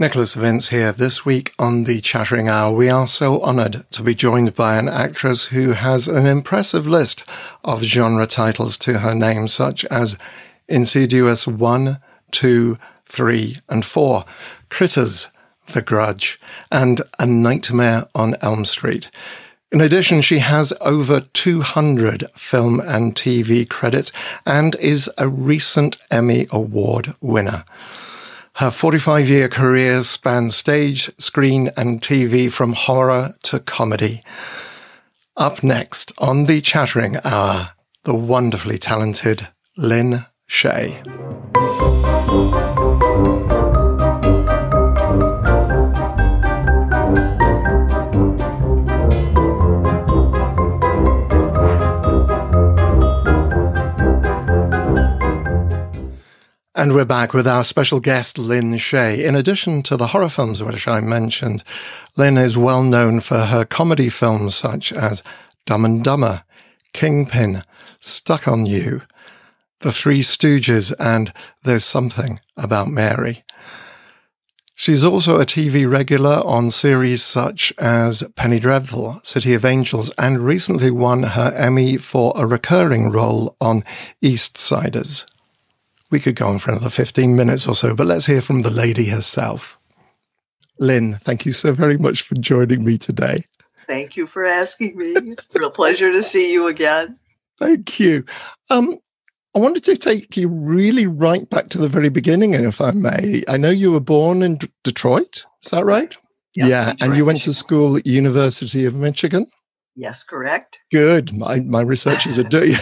Nicholas Vince here. This week on the Chattering Hour, we are so honoured to be joined by an actress who has an impressive list of genre titles to her name, such as Insidious 1, 2, 3, and 4, Critters, The Grudge, and A Nightmare on Elm Street. In addition, she has over 200 film and TV credits and is a recent Emmy Award winner. Her 45 year career spans stage, screen, and TV from horror to comedy. Up next on the Chattering Hour, the wonderfully talented Lin Shaye. And we're back with our special guest, Lin Shaye. In addition to the horror films which I mentioned, Lin is well known for her comedy films such as Dumb and Dumber, Kingpin, Stuck on You, The Three Stooges, and There's Something About Mary. She's also a TV regular on series such as Penny Dreadful, City of Angels, and recently won her Emmy for a recurring role on EastSiders. We could go on for another 15 minutes or so, but let's hear from the lady herself. Lin, thank you so very much for joining me today. Thank you for asking me. It's a real pleasure to see you again. Thank you. Um, I wanted to take you really right back to the very beginning, if I may. I know you were born in D- Detroit. Is that right? Yep, yeah. Detroit, and you went Michigan. to school at University of Michigan. Yes, correct. Good. My my researchers are doing.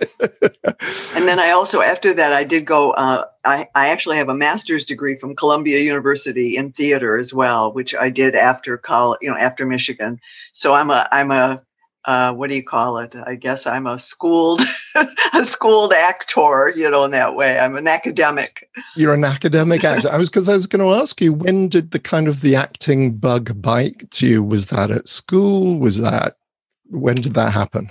And then I also, after that, I did go. Uh, I I actually have a master's degree from Columbia University in theater as well, which I did after college, you know, after Michigan. So I'm a I'm a uh, what do you call it? I guess I'm a schooled a schooled actor, you know, in that way. I'm an academic. You're an academic actor. I was because I was going to ask you when did the kind of the acting bug bite to you? Was that at school? Was that when did that happen?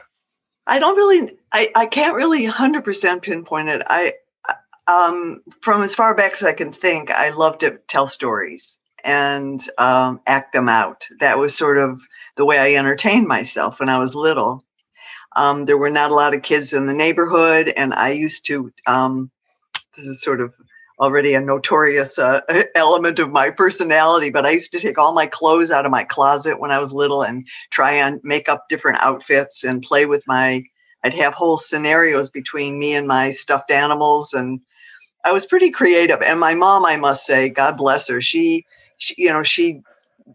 I don't really, I, I can't really 100% pinpoint it. I, um, from as far back as I can think, I love to tell stories and um, act them out. That was sort of the way I entertained myself when I was little. Um, there were not a lot of kids in the neighborhood, and I used to, um, this is sort of already a notorious uh, element of my personality, but I used to take all my clothes out of my closet when I was little and try and make up different outfits and play with my I'd have whole scenarios between me and my stuffed animals and I was pretty creative. And my mom I must say God bless her she, she you know she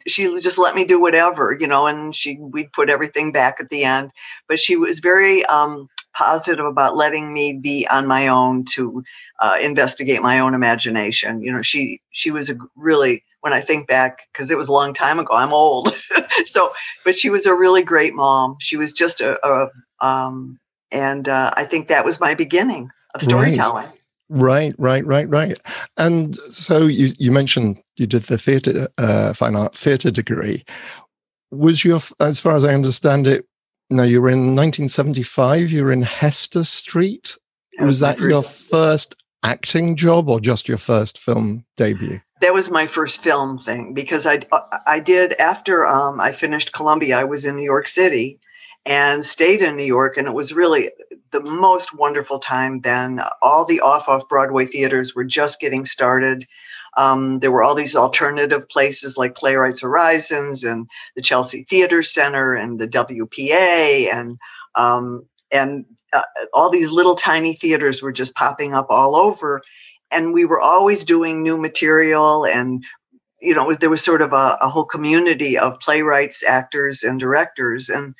she just let me do whatever you know and she we'd put everything back at the end. But she was very um, positive about letting me be on my own to uh, investigate my own imagination you know she she was a really when I think back because it was a long time ago I'm old so but she was a really great mom she was just a, a um, and uh, I think that was my beginning of storytelling. Right, right, right, right. And so you you mentioned you did the theatre uh, fine art theatre degree. Was your as far as I understand it? No, you were in 1975. You were in Hester Street. Was that your first- first acting job or just your first film debut? that was my first film thing because I I did after um, I finished Columbia. I was in New York City and stayed in New York, and it was really the most wonderful time. Then all the off off Broadway theaters were just getting started. Um, there were all these alternative places like Playwrights Horizons and the Chelsea Theater Center and the WPA and um, and uh, all these little tiny theaters were just popping up all over. And we were always doing new material and you know there was sort of a, a whole community of playwrights actors and directors. And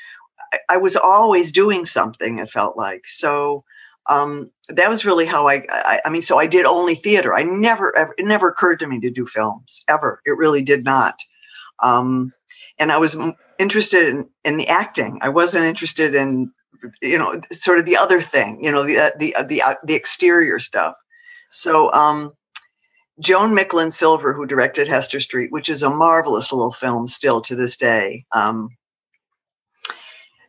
I, I was always doing something it felt like. So um, that was really how I, I i mean so i did only theater. I never ever, it never occurred to me to do films ever. It really did not. Um, and i was interested in, in the acting. I wasn't interested in you know sort of the other thing you know the uh, the uh, the, uh, the exterior stuff. So um, Joan Micklin Silver, who directed Hester Street, which is a marvelous little film still to this day, um,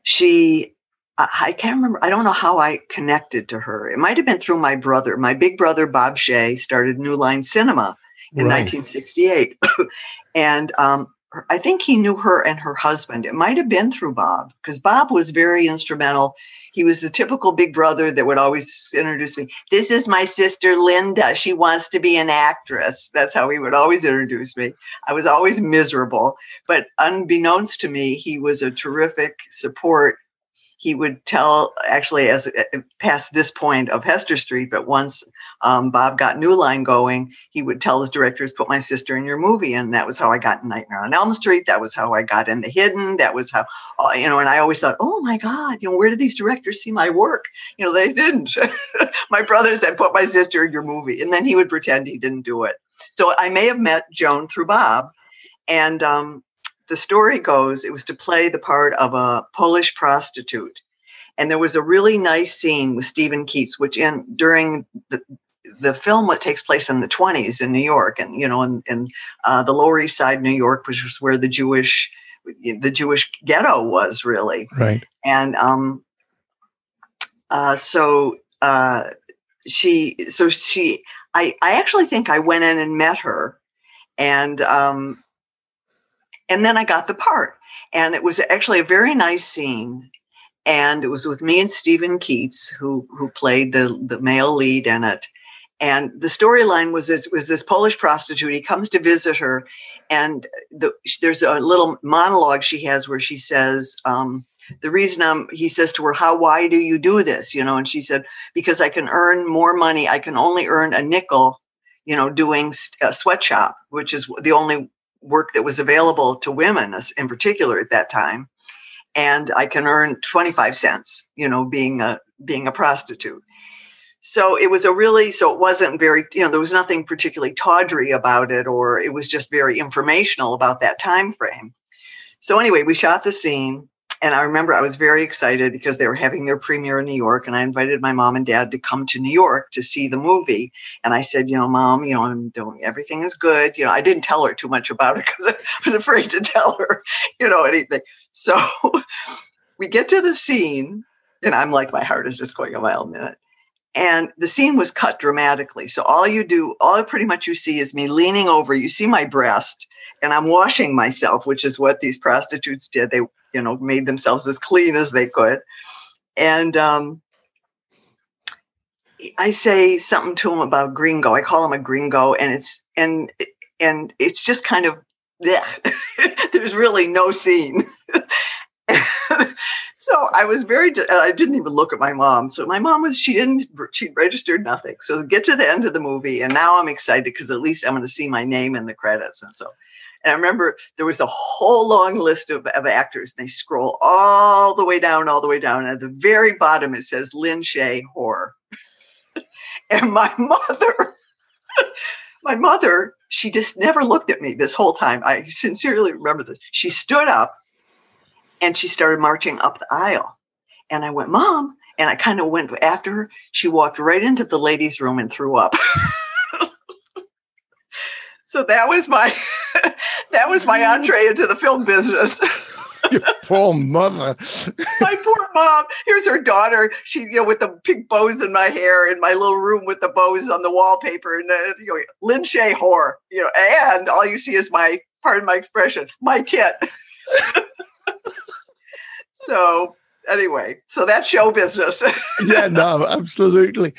she, I, can't remember, I don't know how I connected to her. It might have been through my brother. My big brother, Bob Shaye, started New Line Cinema. in right. 1968. and um, I think he knew her and her husband. It might have been through Bob because Bob was very instrumental. He was the typical big brother that would always introduce me. This is my sister Linda. She wants to be an actress. That's how he would always introduce me. I was always miserable, but unbeknownst to me, he was a terrific support he would tell actually as uh, past this point of Hester Street, but once um, Bob got New Line going, he would tell his directors, "Put my sister in your movie," and that was how I got in Nightmare on Elm Street. That was how I got in The Hidden. That was how uh, you know. And I always thought, "Oh my God, you know, where did these directors see my work?" You know, they didn't. my brother said, "Put my sister in your movie," and then he would pretend he didn't do it. So I may have met Joan through Bob, and um, the story goes it was to play the part of a Polish prostitute. And there was a really nice scene with Steven Keats, which in during the the film what takes place in the 20s in New York and you know in, in uh, the Lower East Side New York which was where the Jewish the Jewish ghetto was really right and um uh so uh she so she I I actually think I went in and met her and um and then I got the part. And it was actually a very nice scene. And it was with me and Steven Keats, who who played the, the male lead in it. And the storyline was this, was this Polish prostitute. He comes to visit her, and the, there's a little monologue she has where she says, um, "The reason I'm," he says to her, "How? Why do you do this?" You know, and she said, "Because I can earn more money. I can only earn a nickel, you know, doing a sweatshop, which is the only work that was available to women in particular at that time. And i can earn 25 cents you know being a being a prostitute. So it was a really so it wasn't very you know there was nothing particularly tawdry about it or it was just very informational about that time frame. So anyway we shot the scene and I remember I was very excited because they were having their premiere in New York, and I invited my mom and dad to come to New York to see the movie. And I said, you know, mom, you know, I'm doing everything is good. You know, I didn't tell her too much about it because I was afraid to tell her, you know, anything. So we get to the scene, and I'm like, my heart is just going a mile a minute. And the scene was cut dramatically. So all you do, all pretty much you see is me leaning over. You see my breast, and I'm washing myself, which is what these prostitutes did. They you know, made themselves as clean as they could. And um, I say something to him about gringo. I call him a gringo, and it's and and it's just kind of yeah. There's really no scene. so I was very. I didn't even look at my mom. So my mom was. She didn't. She registered nothing. So get to the end of the movie, and now I'm excited because at least I'm going to see my name in the credits. And so and I remember there was a whole long list of, of actors. And they scroll all the way down, all the way down. And at the very bottom, it says Lin Shaye Horror. and my mother, my mother, she just never looked at me this whole time. I sincerely remember this. She stood up and she started marching up the aisle. And I went, Mom. And I kind of went after her. She walked right into the ladies' room and threw up. so that was my that was my entree into the film business. Your poor mother. my poor mom. Here's her daughter. She, you know, with the pink bows in my hair in my little room with the bows on the wallpaper, and uh, you know, Lin Shaye whore. You know, and all you see is my, pardon my expression, my tit. so anyway, so that's show business. yeah, no, absolutely.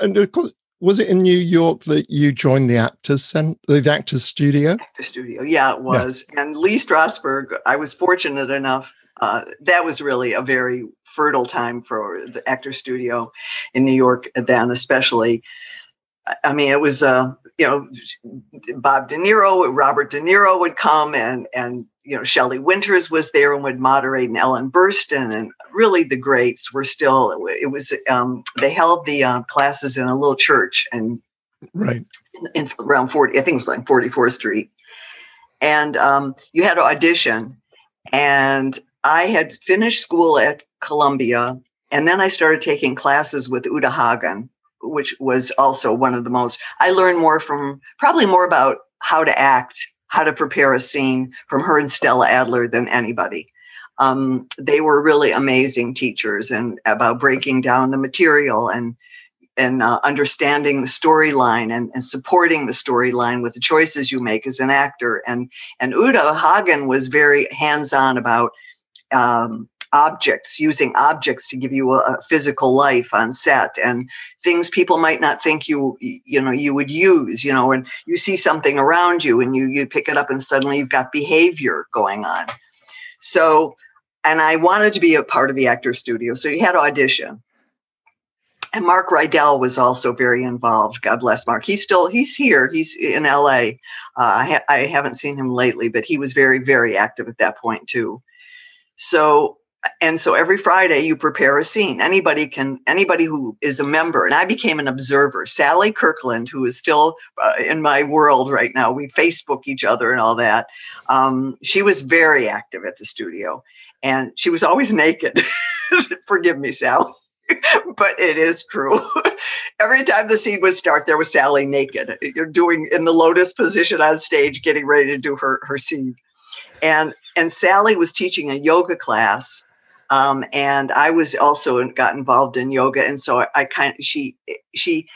And of course, was it in New York that you joined the Actors Center, the Actors Studio? Actors Studio, yeah, it was. Yeah. And Lee Strasberg, I was fortunate enough. Uh, that was really a very fertile time for the Actors Studio in New York then, especially. I mean, it was, uh, you know, Bob De Niro, Robert De Niro would come and and you know, Shelley Winters was there and would moderate, and Ellen Burstyn, and really the greats were still. It was um, they held the uh, classes in a little church and right in, in, around forty, I think it was like Forty Fourth Street, and um, you had to audition, and I had finished school at Columbia, and then I started taking classes with Uta Hagen, which was also one of the most. I learned more from probably more about how to act how to prepare a scene from her and Stella Adler than anybody. Um, they were really amazing teachers and about breaking down the material and and uh, understanding the storyline and, and supporting the storyline with the choices you make as an actor. And and Uta Hagen was very hands on about um, objects, using objects to give you a, a, physical life on set and things people might not think you you know you would use. You know, and you see something around you and you you pick it up and suddenly you've got behavior going on. So and I wanted to be a part of the actor studio. So you had audition. And Mark Rydell was also very involved. God bless Mark. He's still he's here. He's in LA. Uh, I, ha- I haven't seen him lately, but he was very very active at that point too. So and so every Friday you prepare a scene. Anybody can anybody who is a member, and I became an observer. Sally Kirkland, who is still uh, in my world right now, we Facebook each other and all that. Um, she was very active at the studio, and she was always naked. Forgive me, Sally. but it is true. Every time the scene would start, there was Sally naked. You're doing in the lotus position on stage, getting ready to do her her scene, and and Sally was teaching a yoga class, um, and I was also got involved in yoga, and so I, I kind she she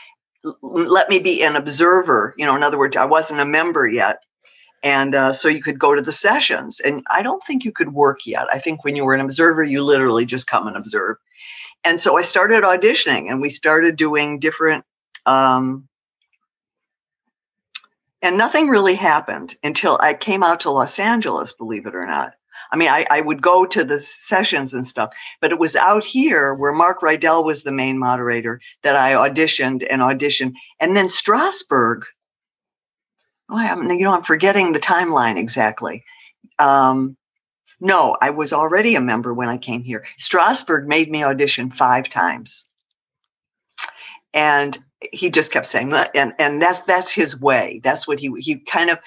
let me be an observer. You know, in other words, I wasn't a member yet, and uh, so you could go to the sessions and i don't think you could work yet. I think when you were an observer you literally just come and observe. And so i started auditioning and we started doing different um, and nothing really happened until i came out to los angeles believe it or not i mean I, I would go to the sessions and stuff but it was out here where mark rydell was the main moderator that i auditioned and auditioned and then strasberg oh, I'm, you know, I'm forgetting the timeline exactly. Um, no, I was already a member when I came here. Strasberg made me audition five times. And he just kept saying that, and, and that's that's his way. That's what he he kind of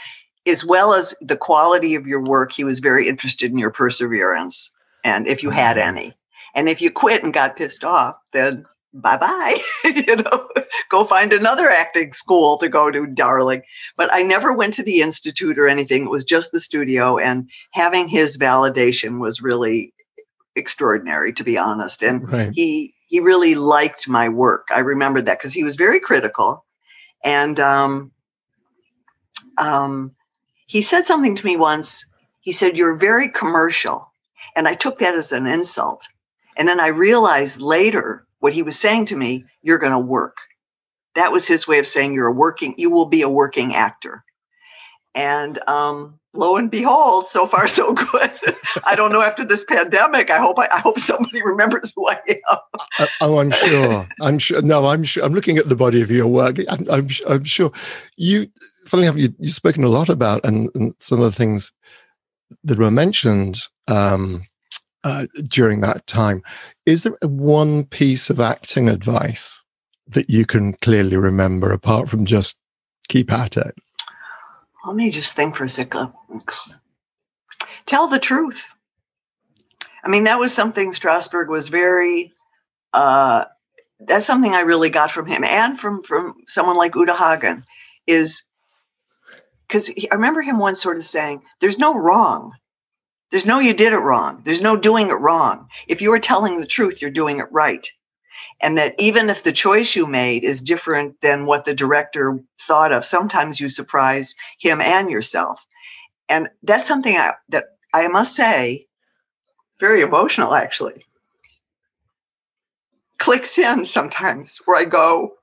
as well as the quality of your work, he was very interested in your perseverance. And if you had any. And if you quit and got pissed off, then bye bye you know go find another acting school to go to darling. But i never went to the institute or anything. It was just the studio and having his validation was really extraordinary to be honest. And right. he he really liked my work. I remember that because he was very critical. And um um he said something to me once he said you're very commercial and i took that as an insult and then i realized later what he was saying to me, you're going to work. That was his way of saying you're a working, you will be a working actor. And um, lo and behold, so far so good. I don't know after this pandemic. I hope I, I hope somebody remembers who I am. Uh, oh, I'm sure. I'm sure. No, I'm sure. I'm looking at the body of your work. I'm, I'm, I'm sure. You, funny enough, you, you've spoken a lot about and, and, some of the things that were mentioned um, uh, during that time. Is there one piece of acting advice that you can clearly remember apart from just keep at it? Let me just think for a second. Tell the truth. I mean, that was something Strasberg was very. Uh, that's something I really got from him, and from from someone like Uta Hagen, is because I remember him once sort of saying, "There's no wrong. There's no you did it wrong. There's no doing it wrong. If you are telling the truth, you're doing it right. And that even if the choice you made is different than what the director thought of, sometimes you surprise him and yourself. And that's something I, that I must say, very emotional actually. Clicks in sometimes where I go,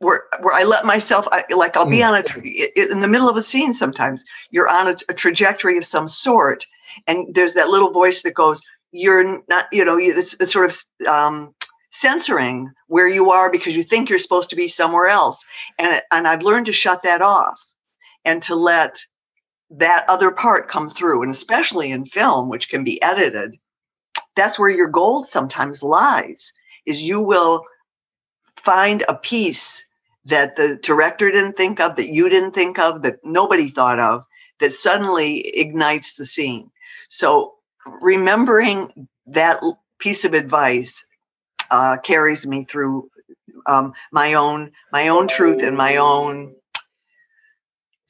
where where I let myself I, like I'll be mm. on a tree in the middle of a scene sometimes you're on a, a, trajectory of some sort and there's that little voice that goes you're not you know it's, it's sort of um, censoring where you are because you think you're supposed to be somewhere else and and I've learned to shut that off and to let that other part come through and especially in film which can be edited that's where your gold sometimes lies is you will find a piece that the director didn't think of, that you didn't think of, that nobody thought of, that suddenly ignites the scene. So remembering that piece of advice uh, carries me through um, my own my own truth and my own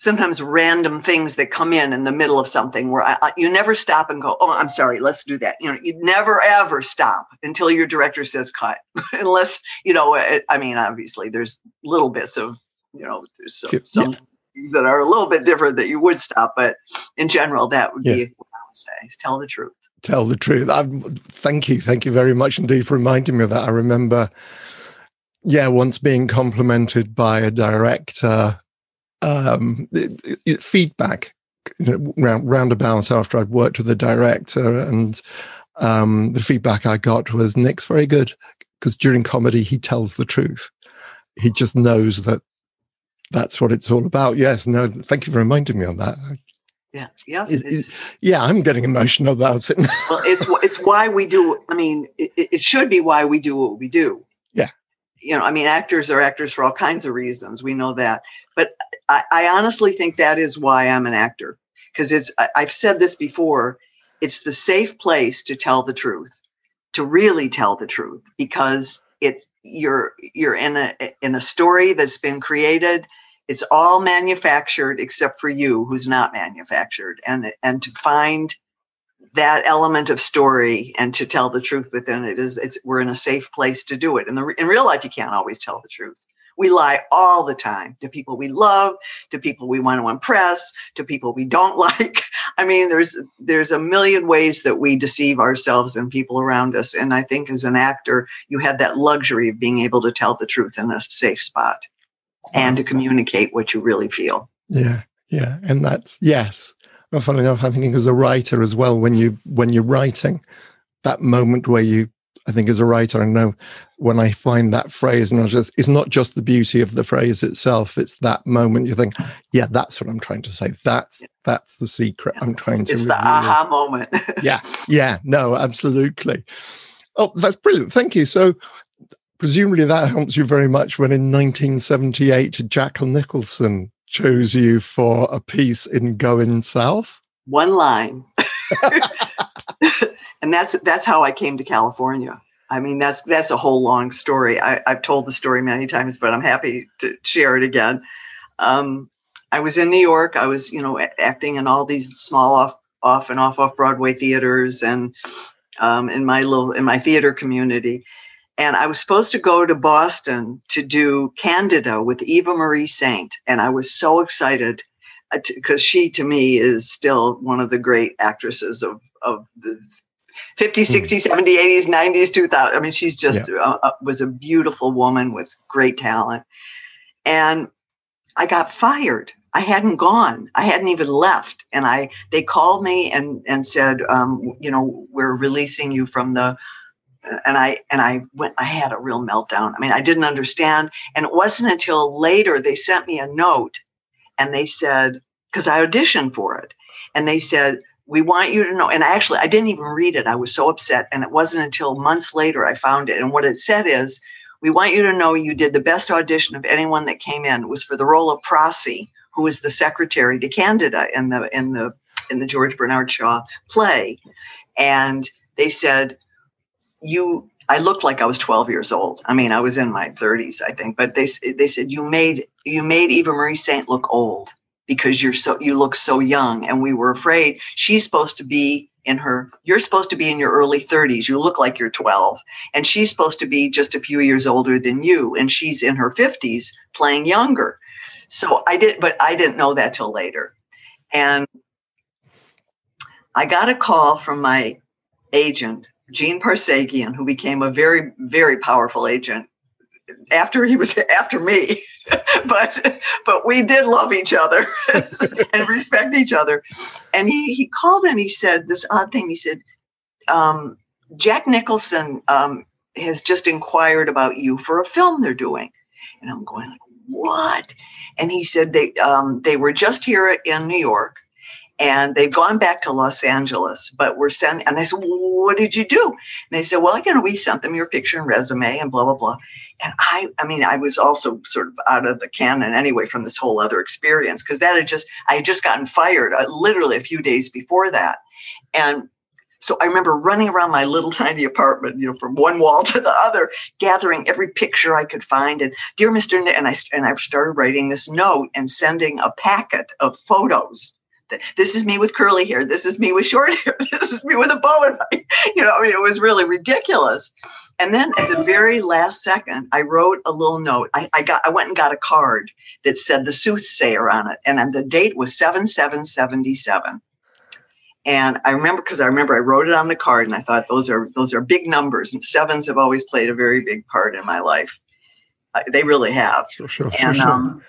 sometimes random things that come in in the middle of something where I, I, you never stop and go, oh, I'm sorry, let's do that. You know, you never ever stop until your director says cut, unless you know. It, I mean, obviously, there's little bits of you know, there's some, yeah. some things that are a little bit different that you would stop, but in general, that would yeah. be what I would say: is tell the truth. Tell the truth. I, thank you, thank you very much indeed for reminding me of that. I remember, yeah, once being complimented by a director um, it, it, feedback you know, round, roundabout after I'd worked with the director, and um, the feedback I got was Nick's very good because during comedy he tells the truth. He just knows that that's what it's all about. Yes, no, thank you for reminding me on that. Yeah, yeah, it, yeah. I'm getting emotional about it. well, it's it's why we do. I mean, it, it should be why we do what we do. You know, I mean, actors are actors for all kinds of reasons. We know that, but I, I honestly think that is why I'm an actor because it's. I, I've said this before. It's the safe place to tell the truth, to really tell the truth, because it's you're you're in a in a story that's been created. It's all manufactured except for you, who's not manufactured, and and to find that element of story and to tell the truth within it is it's we're in a safe place to do it. In the in real life, you can't always tell the truth. We lie all the time to people we love, to people we want to impress, to people we don't like. I mean, there's there's a million ways that we deceive ourselves and people around us. And I think as an actor, you have that luxury of being able to tell the truth in a safe spot and to communicate what you really feel. Yeah, yeah, and that's yes, well, funny enough, I'm thinking as a writer as well, when you when you're writing, that moment where you I think as a writer, I know when I find that phrase, and just, it's not just the beauty of the phrase itself; it's that moment you think, "Yeah, that's what I'm trying to say. That's that's the secret I'm trying to." It's the aha moment. yeah, yeah, no, absolutely. Oh, that's brilliant. Thank you. So, presumably, that helps you very much when in 1978, Jack Nicholson chose you for a piece in Goin' South? One line. and that's that's how I came to California. I mean, that's that's a whole long story. I, have told the story many times, but I'm happy to share it again. Um, I was in New York. I was, you know, acting in all these small off off and off off Broadway theaters and um, in my little in my theater community. And I was supposed to go to Boston to do Candida with Eva Marie Saint. And I was so excited because uh, she, to me, is still one of the great actresses of, of the 50s, 60s, 70s, 80s, 90s, 2000. I mean, she's just yeah. uh, uh, was a beautiful woman with great talent. And I got fired. I hadn't gone. I hadn't even left. And I they called me and and said, um, you know, we're releasing you from the and I and I went I had a real meltdown. I mean, I didn't understand and it wasn't until later they sent me a note and they said cuz I auditioned for it and they said we want you to know and actually I didn't even read it. I was so upset and it wasn't until months later I found it and what it said is we want you to know you did the best audition of anyone that came in. It was for the role of Prossy, who was the secretary to Candida in the in the in the George Bernard Shaw play. And they said you I looked like I was 12 years old. I mean, I was in my 30s, I think. But they they said you made you made Eva Marie Saint look old because you're so you look so young, and we were afraid she's supposed to be in her. You're supposed to be in your early 30s. You look like you're 12, and she's supposed to be just a few years older than you, and she's in her 50s playing younger. So I did, but I didn't know that till later, and I got a call from my agent Gene Parseghian, who became a very, very powerful agent after he was after me. but but we did love each other and respect each other. And he he called and he said this odd thing. He said, um, Jack Nicholson um, has just inquired about you for a film they're doing. And I'm going like, what? And he said they um, they were just here in New York and they've gone back to Los Angeles, but we're sending, and I said, well, what did you do? And they said, well, you know, we sent them your picture and resume and blah, blah, blah. And I, I mean, I was also sort of out of the canon anyway from this whole other experience because that had just, I had just gotten fired uh, literally a few days before that. And So I remember running around my little tiny apartment, you know, from one wall to the other, gathering every picture I could find. And dear Mr. and I and I started writing this note and sending a packet of photos. This is me with curly hair. This is me with short hair. This is me with a bow and my, you know, I mean, it was really ridiculous. And then at the very last second, I wrote a little note. I, I got, I went and got a card that said the soothsayer on it, and the date was seven seven seventy seven. And I remember because I remember I wrote it on the card and I thought those are those are big numbers and sevens have always played a very big part in my life. Uh, they really have. Sure, sure, and, sure, um,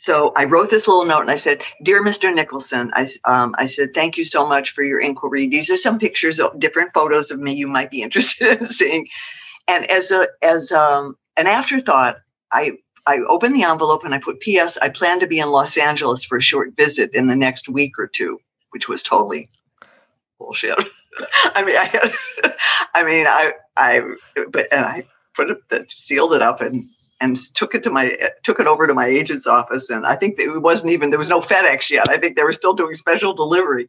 so I wrote this little note and I said, "Dear Mr. Nicholson, I um, I said thank you so much for your inquiry. These are some pictures of different photos of me you might be interested in seeing." And as a as um, an afterthought, I I opened the envelope and I put P.S. I plan to be in Los Angeles for a short visit in the next week or two which was totally bullshit. I mean, I I mean, I, I, but, and I put it, sealed it up and, and took it to my, eh, took it over to my agent's office. And I think it wasn't even, there was no FedEx yet. I think they were still doing special delivery.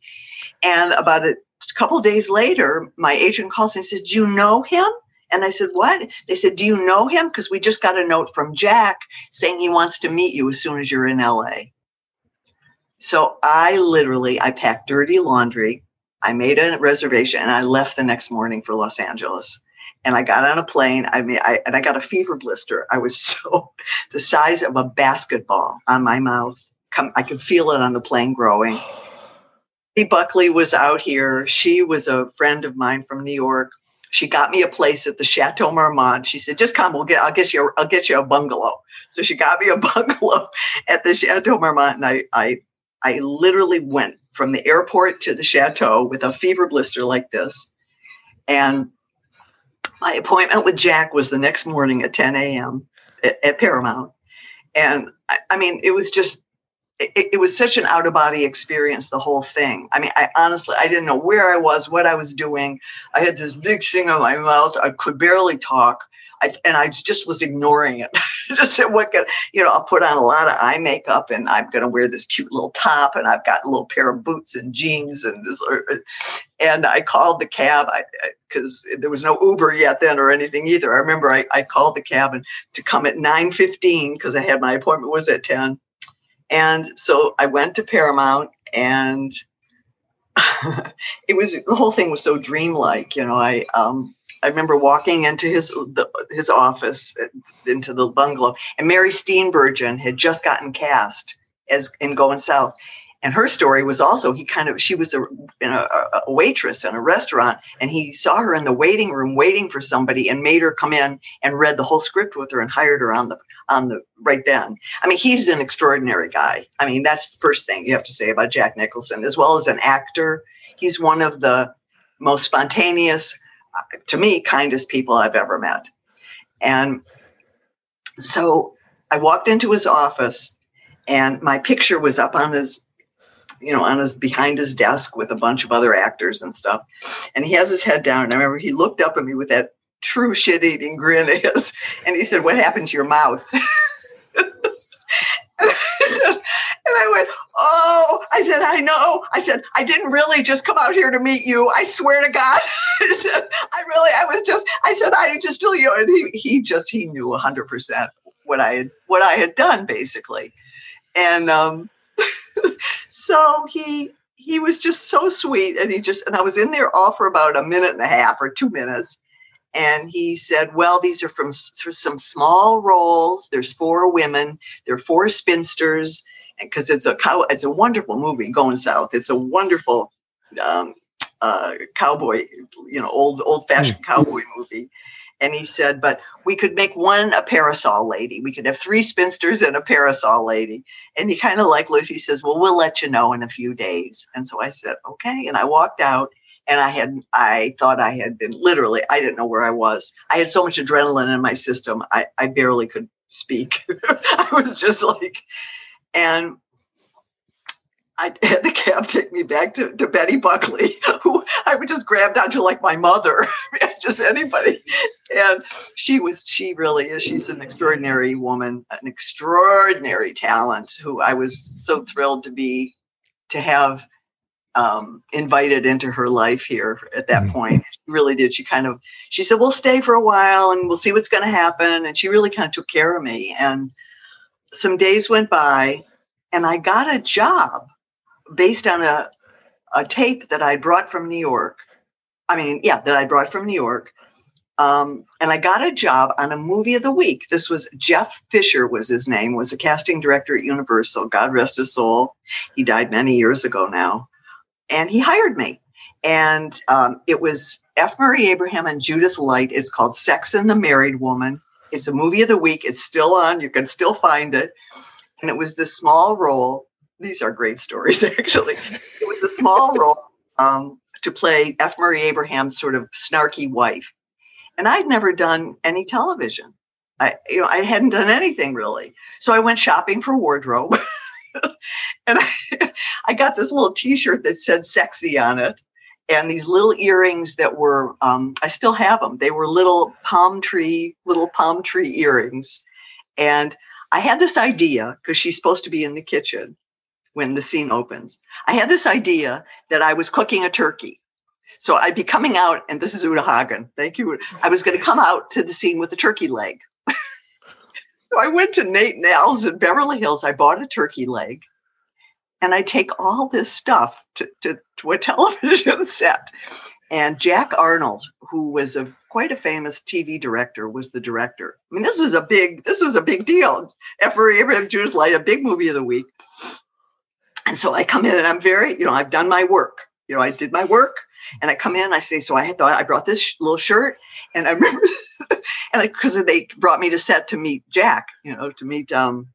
And about a couple days later, my agent calls and says, do you know him? And I said, What? They said, Do you know him? Because we just got a note from Jack saying he wants to meet you as soon as you're in LA. So I literally I packed dirty laundry. I made a reservation and I left the next morning for Los Angeles. And I got on a plane. I mean, I and I got a fever blister. I was so the size of a basketball on my mouth. Come, I could feel it on the plane growing. Buckley was out here. She was a friend of mine from New York. She got me a place at the Chateau Marmont. She said, "Just come. We'll get. I'll get you. I'll get you a bungalow." So she got me a bungalow at the Chateau Marmont, and I, I I literally went from the airport to the chateau with a fever blister like this. And my appointment with Jack was the next morning at 10 a.m. at, at Paramount. And I, I, mean, it was just, it, it was such an out of body experience, the whole thing. I mean, I honestly, I didn't know where I was, what I was doing. I had this big thing on my mouth. I could barely talk. I, and I just was ignoring it. just said, what can, you know, I'll put on a lot of eye makeup and I'm going to wear this cute little top and I've got a little pair of boots and jeans and this, and I called the cab because there was no Uber yet then or anything either. I remember I, I called the cab and to come at 9.15 because I had my appointment was at 10. And so I went to Paramount and it was, the whole thing was so dreamlike, you know, I, um, I remember walking into his the, his office uh, into the bungalow, and Mary Steenburgen had just gotten cast as in Goin' South, and her story was also he kind of she was a, a, a waitress in a restaurant, and he saw her in the waiting room waiting for somebody, and made her come in and read the whole script with her and hired her on the on the right then. I mean, he's an extraordinary guy. I mean, that's the first thing you have to say about Jack Nicholson, as well as an actor. He's one of the most spontaneous to me, kindest people I've ever met. And so I walked into his office and my picture was up on his, you know, on his behind his desk with a bunch of other actors and stuff. And he has his head down. And I remember he looked up at me with that true shit eating grin of his. And he said, What happened to your mouth? And I went, Oh, I said, I know. I said, I didn't really just come out here to meet you. I swear to God. I said, I really, I was just, I said, I just you. And he, he just, he knew 100% what I had, what I had done basically. And um, so he, he was just so sweet. And he just, and I was in there all for about a minute and a half or two minutes and he said, "Well, these are from some small roles. There's four women. There are four spinsters, because it's a cow. It's a wonderful movie, Goin' South. It's a wonderful um, uh, cowboy, you know, old old fashioned mm. cowboy movie." And he said, "But we could make one a parasol lady. We could have three spinsters and a parasol lady." And he kind of like looked. He says, "Well, we'll let you know in a few days." And so I said, "Okay." And I walked out and I had I thought I had been literally I didn't know where I was. I had so much adrenaline in my system. I, I barely could speak. I was just like and I had the cab take me back to, to Betty Buckley, who I would just grabbed onto like my mother, just anybody. And she was, she really is, she's an extraordinary woman, an extraordinary talent who I was so thrilled to be, to have um, invited into her life here at that mm-hmm. point. She really did. She kind of she said, "We'll stay for a while and we'll see what's going to happen." And she really kind of took care of me. And some days went by, and I got a job based on a a tape that I brought from New York. I mean, yeah, that I brought from New York. Um, and I got a job on a movie of the week. This was Jeff Fisher was his name, was a casting director at Universal. God rest his soul. He died many years ago now and he hired me. And um, it was F. Murray Abraham and Judith Light. It's called Sex and the Married Woman. It's a movie of the week. It's still on. You can still find it. And it was this small role. These are great stories, actually. It was a small role um, to play F. Murray Abraham's sort of snarky wife. And I'd never done any television. I, you know, I hadn't done anything really. So I went shopping for wardrobe. and I, I got this little T-shirt that said "sexy" on it, and these little earrings that were um, I still have them. They were little palm tree, little palm tree earrings, and I had this idea because she's supposed to be in the kitchen when the scene opens. I had this idea that I was cooking a turkey. So I'd be coming out, and this is Uta Hagen. Thank you. I was going to come out to the scene with a turkey leg. So I went to Nate 'n Al's in Beverly Hills. I bought a turkey leg and I take all this stuff to, to, to a television set. And Jack Arnold, who was a quite a famous TV director, was the director. I mean, this was a big this was a big deal. Ever Abraham Judith Light, a big movie of the week. And so I come in and I'm very, you know, I've done my work. You know, I did my work and I come in and I say, so I had thought I brought this little shirt. And I remember, and because they brought me to set to meet Jack, you know, to meet um,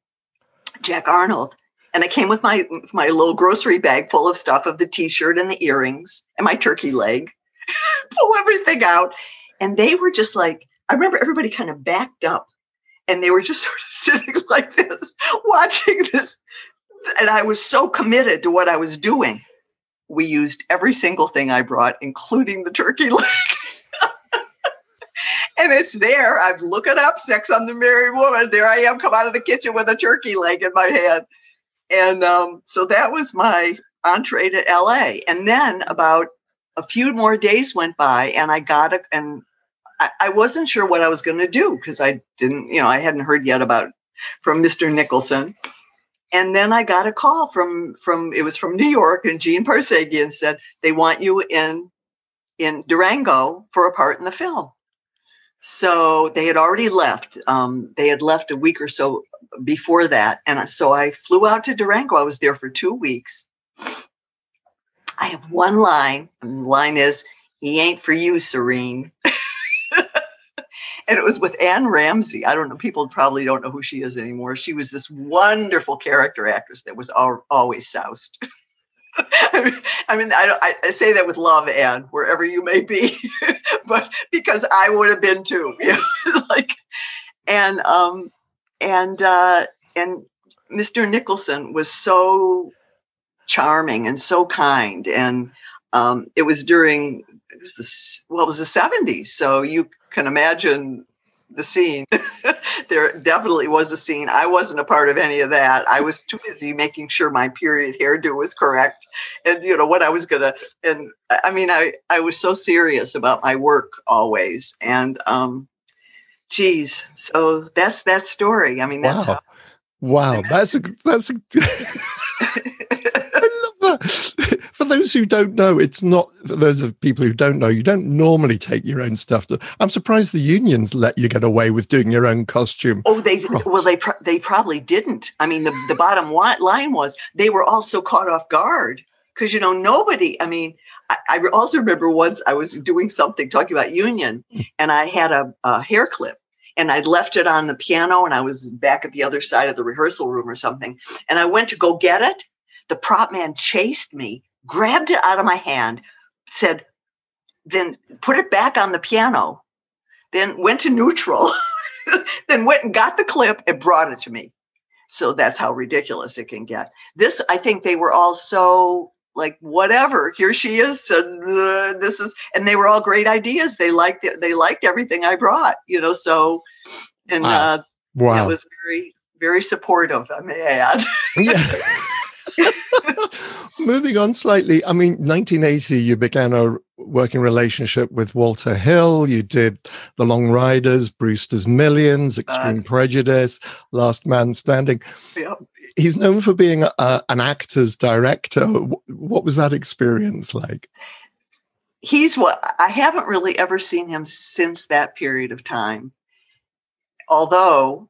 Jack Arnold. And I came with my my little grocery bag full of stuff of the t-shirt and the earrings and my turkey leg, pull everything out. And they were just like, I remember everybody kind of backed up and they were just sort of sitting like this, watching this. And I was so committed to what I was doing we used every single thing I brought, including the turkey leg. and it's there. I'm looking up sex on the married woman. There I am, come out of the kitchen with a turkey leg in my hand. And um, so that was my entree to LA. And then about a few more days went by and I got it and I, I wasn't sure what I was going to do because I didn't, you know, I hadn't heard yet about from Mr. Nicholson and then I got a call from from it was from New York, and Gene Parseghian said they want you in in Durango for a part in the film. So they had already left. Um, they had left a week or so before that, and so I flew out to Durango. I was there for two weeks. I have one line. And the line is, "He ain't for you, Serene." and it was with Anne Ramsey. I don't know, people probably don't know who she is anymore. She was this wonderful character actress that was al- always soused. I mean, I, I, say that with love, Anne, wherever you may be, but because I would have been too, you know, like, and um, and uh, and Mr. Nicholson was so charming and so kind, and um, it was during it was the well, it was the seventies, so you can imagine the scene. there definitely was a scene. I wasn't a part of any of that. I was too busy making sure my period hairdo was correct and you know what I was gonna and I mean I I was so serious about my work always. And um geez, so that's that story. I mean that's wow. How- wow, that's a that's a I love that for those who don't know, it's not for those of people who don't know, you don't normally take your own stuff. To, I'm surprised the unions let you get away with doing your own costume. Oh, they props. well, they they probably didn't. I mean, the the bottom line was they were also caught off guard because you know nobody. I mean, I, I, also remember once I was doing something talking about union, and I had a, a hair clip and I'd left it on the piano and I was back at the other side of the rehearsal room or something. And I went to go get it. The prop man chased me grabbed it out of my hand, said, then put it back on the piano, then went to neutral, then went and got the clip and brought it to me. So that's how ridiculous it can get. This, I think they were all so like whatever here she is and uh, this is and they were all great ideas they liked it they liked everything i brought you know so and wow. uh wow. it was very very supportive i may add yeah moving on slightly. I mean, 1980, you began a working relationship with Walter Hill. You did The Long Riders, Brewster's Millions, Extreme uh, Prejudice, Last Man Standing. Yep. He's known for being a, an actor's director. What was that experience like? He's what I haven't really ever seen him since that period of time. Although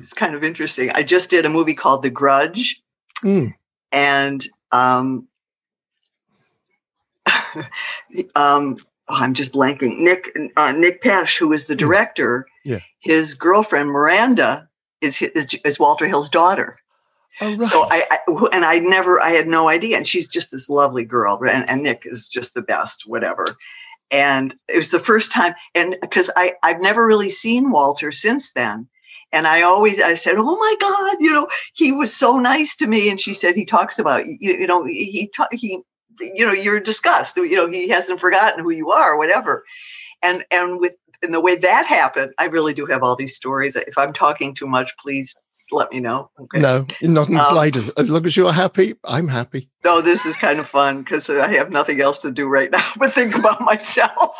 it's kind of interesting. I just did a movie called The Grudge. Mm. And um, um, oh, I'm just blanking. Nick uh, Nick Pesce, who is the director, yeah. his girlfriend Miranda is, is is Walter Hill's daughter. Oh, right. So I, I, and I never I had no idea, and she's just this lovely girl, and, and Nick is just the best, whatever. And it was the first time, and because I I've never really seen Walter since then, and I always I said, "Oh my God, you know, he was so nice to me." And she said, "He talks about you, you know, he he, you know, you're disgust. You know, he hasn't forgotten who you are, or whatever." And and with in the way that happened, I really do have all these stories. If I'm talking too much, please let me know. Okay. No, not in the um, slightest. As long as you're happy, I'm happy. No, this is kind of fun because I have nothing else to do right now but think about myself.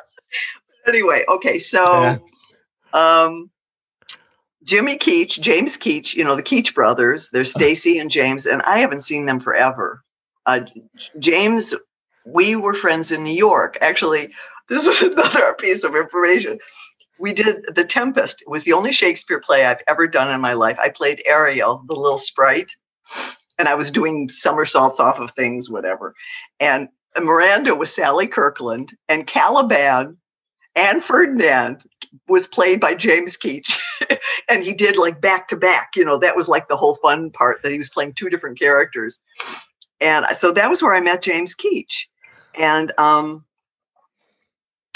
anyway, okay, so yeah. um, Jimmy Keach, James Keach, you know, the Keach brothers, there's uh-huh. Stacy and James, and I haven't seen them forever. Uh, James, we were friends in New York. Actually, this is another piece of information. We did The Tempest. It was the only Shakespeare play I've ever done in my life. I played Ariel, the little sprite, and I was doing somersaults off of things, whatever. And Miranda was Sally Kirkland, and Caliban and Ferdinand was played by James Keach. and he did like back to back. You know, that was like the whole fun part that he was playing two different characters. And so that was where I met James Keach. And um,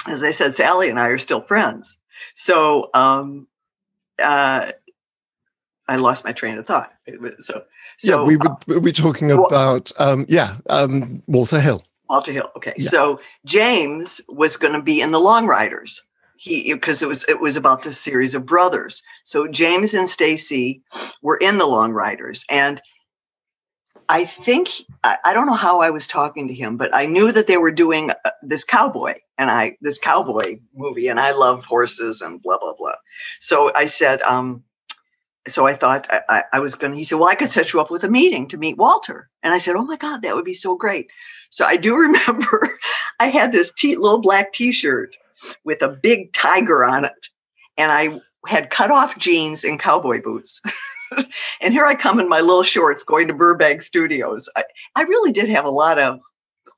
as I said, Sally and I are still friends. So um, uh, I lost my train of thought. So, so yeah, we were, we were talking about um, yeah um, Walter Hill. Walter Hill. Okay, yeah. so James was going to be in the Long Riders, he because it was it was about the series of brothers. So James and Stacy were in the Long Riders, and I think I, I, don't know how I was talking to him, but I knew that they were doing uh, this cowboy and I this cowboy movie, and I love horses and blah blah blah. So I said, um, so I thought I, I, I was going to. He said, "Well, I could set you up with a meeting to meet Walter," and I said, "Oh my God, that would be so great." So I do remember I had this t- little black T-shirt with a big tiger on it. And I had cut off jeans and cowboy boots. and here I come in my little shorts going to Burbank Studios. I, I really did have a lot of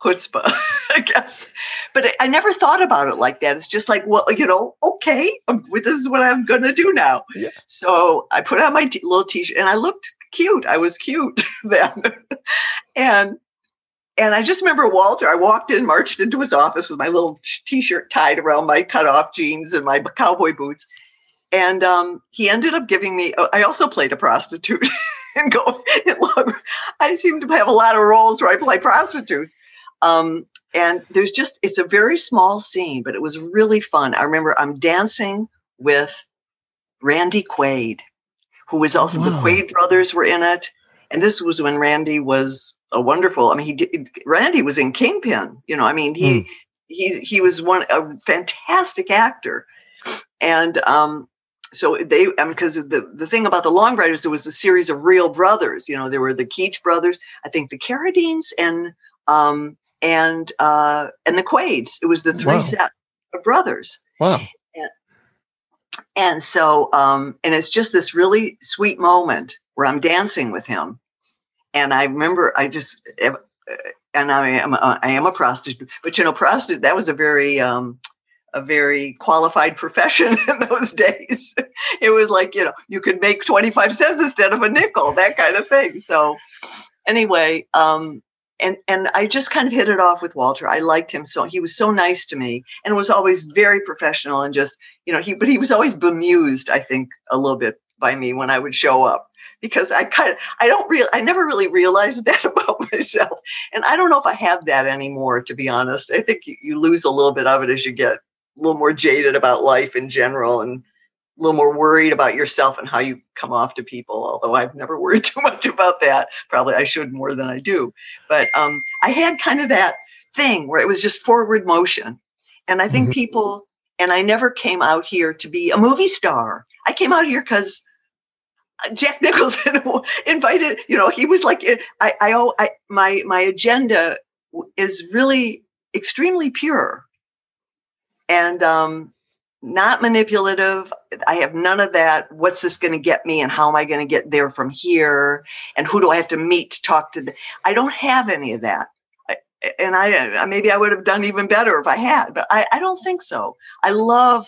chutzpah, I guess. But I, I, never thought about it like that. It's just like, well, you know, okay, um, this is what I'm going to do now. Yeah. So I put on my t- little t shirt and I looked cute. I was cute then. and and I just remember Walter, I walked in, marched into his office with my little t shirt tied around my cut off jeans and my cowboy boots. And um, he ended up giving me, oh, I also played a prostitute. and go, I seem to have a lot of roles where I play prostitutes. Um, and there's just, it's a very small scene, but it was really fun. I remember I'm dancing with Randy Quaid, who was also, wow. the Quaid brothers were in it. And this was when Randy was a wonderful. I mean, he did, Randy was in Kingpin. You know, I mean, he mm. he he was one a fantastic actor, and um, so they because um, the the thing about the Long Riders, it was a series of real brothers. You know, there were the Keach brothers, I think the Carradines, and um and uh and the Quaids. It was the three wow. set of brothers. Wow. And, and so um and it's just this really sweet moment where I'm dancing with him and I remember I just and I am I am a prostitute, but you know, prostitute that was a very um, a very qualified profession in those days. It was like you know you could make twenty five cents instead of a nickel, that kind of thing. So anyway, um, and and I just kind of hit it off with Walter. I liked him so he was so nice to me and was always very professional and just you know he but he was always bemused I think a little bit by me when I would show up because I kind of I don't real I never really realized that about myself, and I don't know if I have that anymore. To be honest, I think you, you lose a little bit of it as you get a little more jaded about life in general, and a little more worried about yourself and how you come off to people. Although I've never worried too much about that. Probably I should more than I do. But um, I had kind of that thing where it was just forward motion, and I think mm-hmm. people. And I never came out here to be a movie star. I came out here because Jack Nicholson invited, you know, he was like, I, I, I, my, my agenda is really extremely pure and um, not manipulative. I have none of that. What's this going to get me, and how am I going to get there from here? And who do I have to meet to talk to? The, I don't have any of that. and I maybe I would have done even better if I had, but I, I don't think so. I love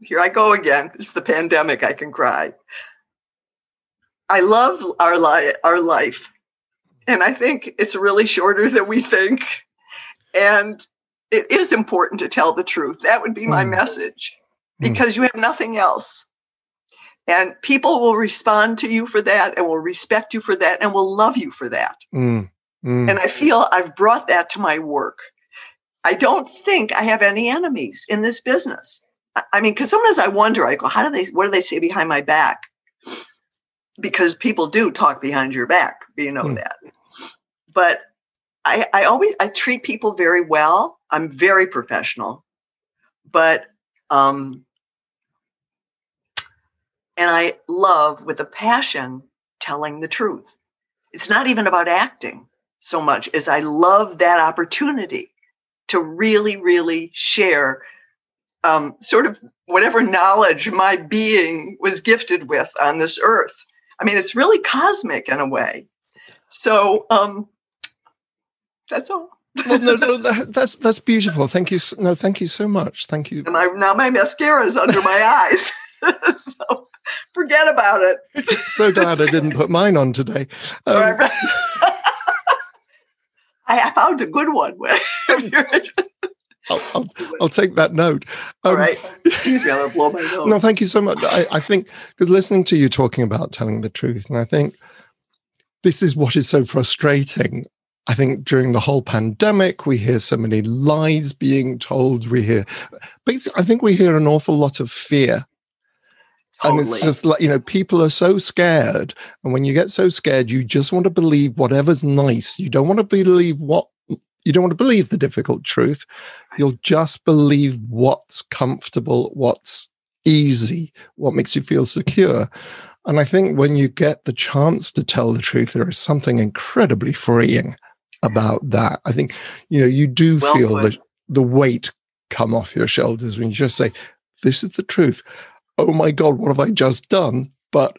here I go again. It's the pandemic. I can cry. I love our life, our life, and I think it's really shorter than we think. And it is important to tell the truth. That would be my mm. message, hmm. because mm. you have nothing else. And people will respond to you for that, and will respect you for that, and will love you for that. Mm. And I feel I've brought that to my work. I don't think I have any enemies in this business. I mean, because sometimes I wonder, I go, how do they, what do they say behind my back? Because people do talk behind your back, you know mm. that. But I, I always, I treat people very well. I'm very professional, but, um, and I love with a passion telling the truth. It's not even about acting so much as I love that opportunity to really, really share um, sort of whatever knowledge my being was gifted with on this earth. I mean, it's really cosmic in a way. So um, that's all. well, no, no, that, that's that's beautiful. Thank you. No, thank you so much. Thank you. And I, now my mascara is under my eyes, so forget about it. so glad I didn't put mine on today. Um, I found a good one. I'll, I'll, I'll, take that note. Um, All right. Excuse me, I'll blow my nose. No, thank you so much. I, I think because listening to you talking about telling the truth, and I think this is what is so frustrating. I think during the whole pandemic, we hear so many lies being told. We hear, basically, I think we hear an awful lot of fear. Totally. And it's just like, you know, people are so scared. And when you get so scared, you just want to believe whatever's nice. You don't want to believe what you don't want to believe the difficult truth. You'll just believe what's comfortable, what's easy, what makes you feel secure. And I think when you get the chance to tell the truth, there is something incredibly freeing about that. I think, you know, you do well feel the, the weight come off your shoulders when you just say, this is the truth. Oh my God, what have I just done? But,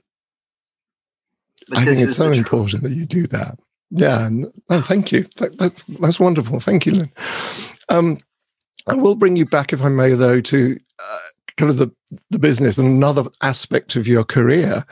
but I think it's so important that you do that. Yeah, oh, thank you. That, that's that's wonderful. Thank you, Lin. Um, I will bring you back, if I may, though, to uh, kind of the the business and another aspect of your career,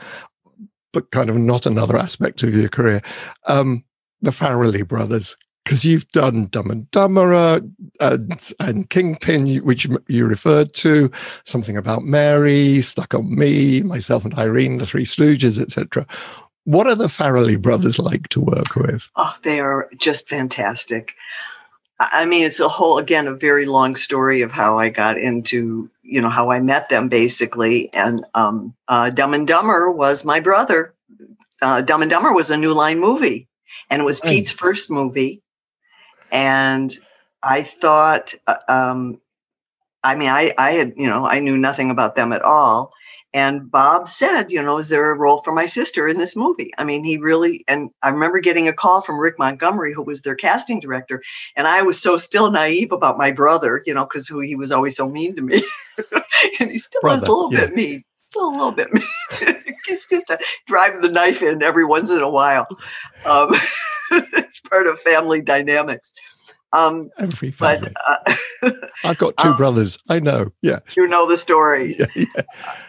but kind of not another aspect of your career. Um, the Farrelly brothers, because you've done Dumb and Dumberer and, and Kingpin, which you referred to, something about Mary, Stuck on Me, myself and Irene, the Three Stooges, etc. What are the Farrelly brothers like to work with? Oh, they are just fantastic. I mean, it's a whole, again, a very long story of how I got into, you know, how I met them basically. And um, uh, Dumb and Dumber was my brother. Uh, Dumb and Dumber was a New Line movie, and it was Pete's first movie. And I thought, uh, um, I mean, I, I had, you know, I knew nothing about them at all. And Bob said, you know, is there a role for my sister in this movie? I mean, he really, and I remember getting a call from Rick Montgomery, who was their casting director. And I was so still naive about my brother, you know, because he was always so mean to me. and he still brother, is a little yeah. bit mean, still a little bit mean. He's just to drive the knife in every once in a while. Um, it's part of family dynamics. Um, Every family. But, uh, I've got two um, brothers. I know. Yeah. You know the story. Yeah, yeah.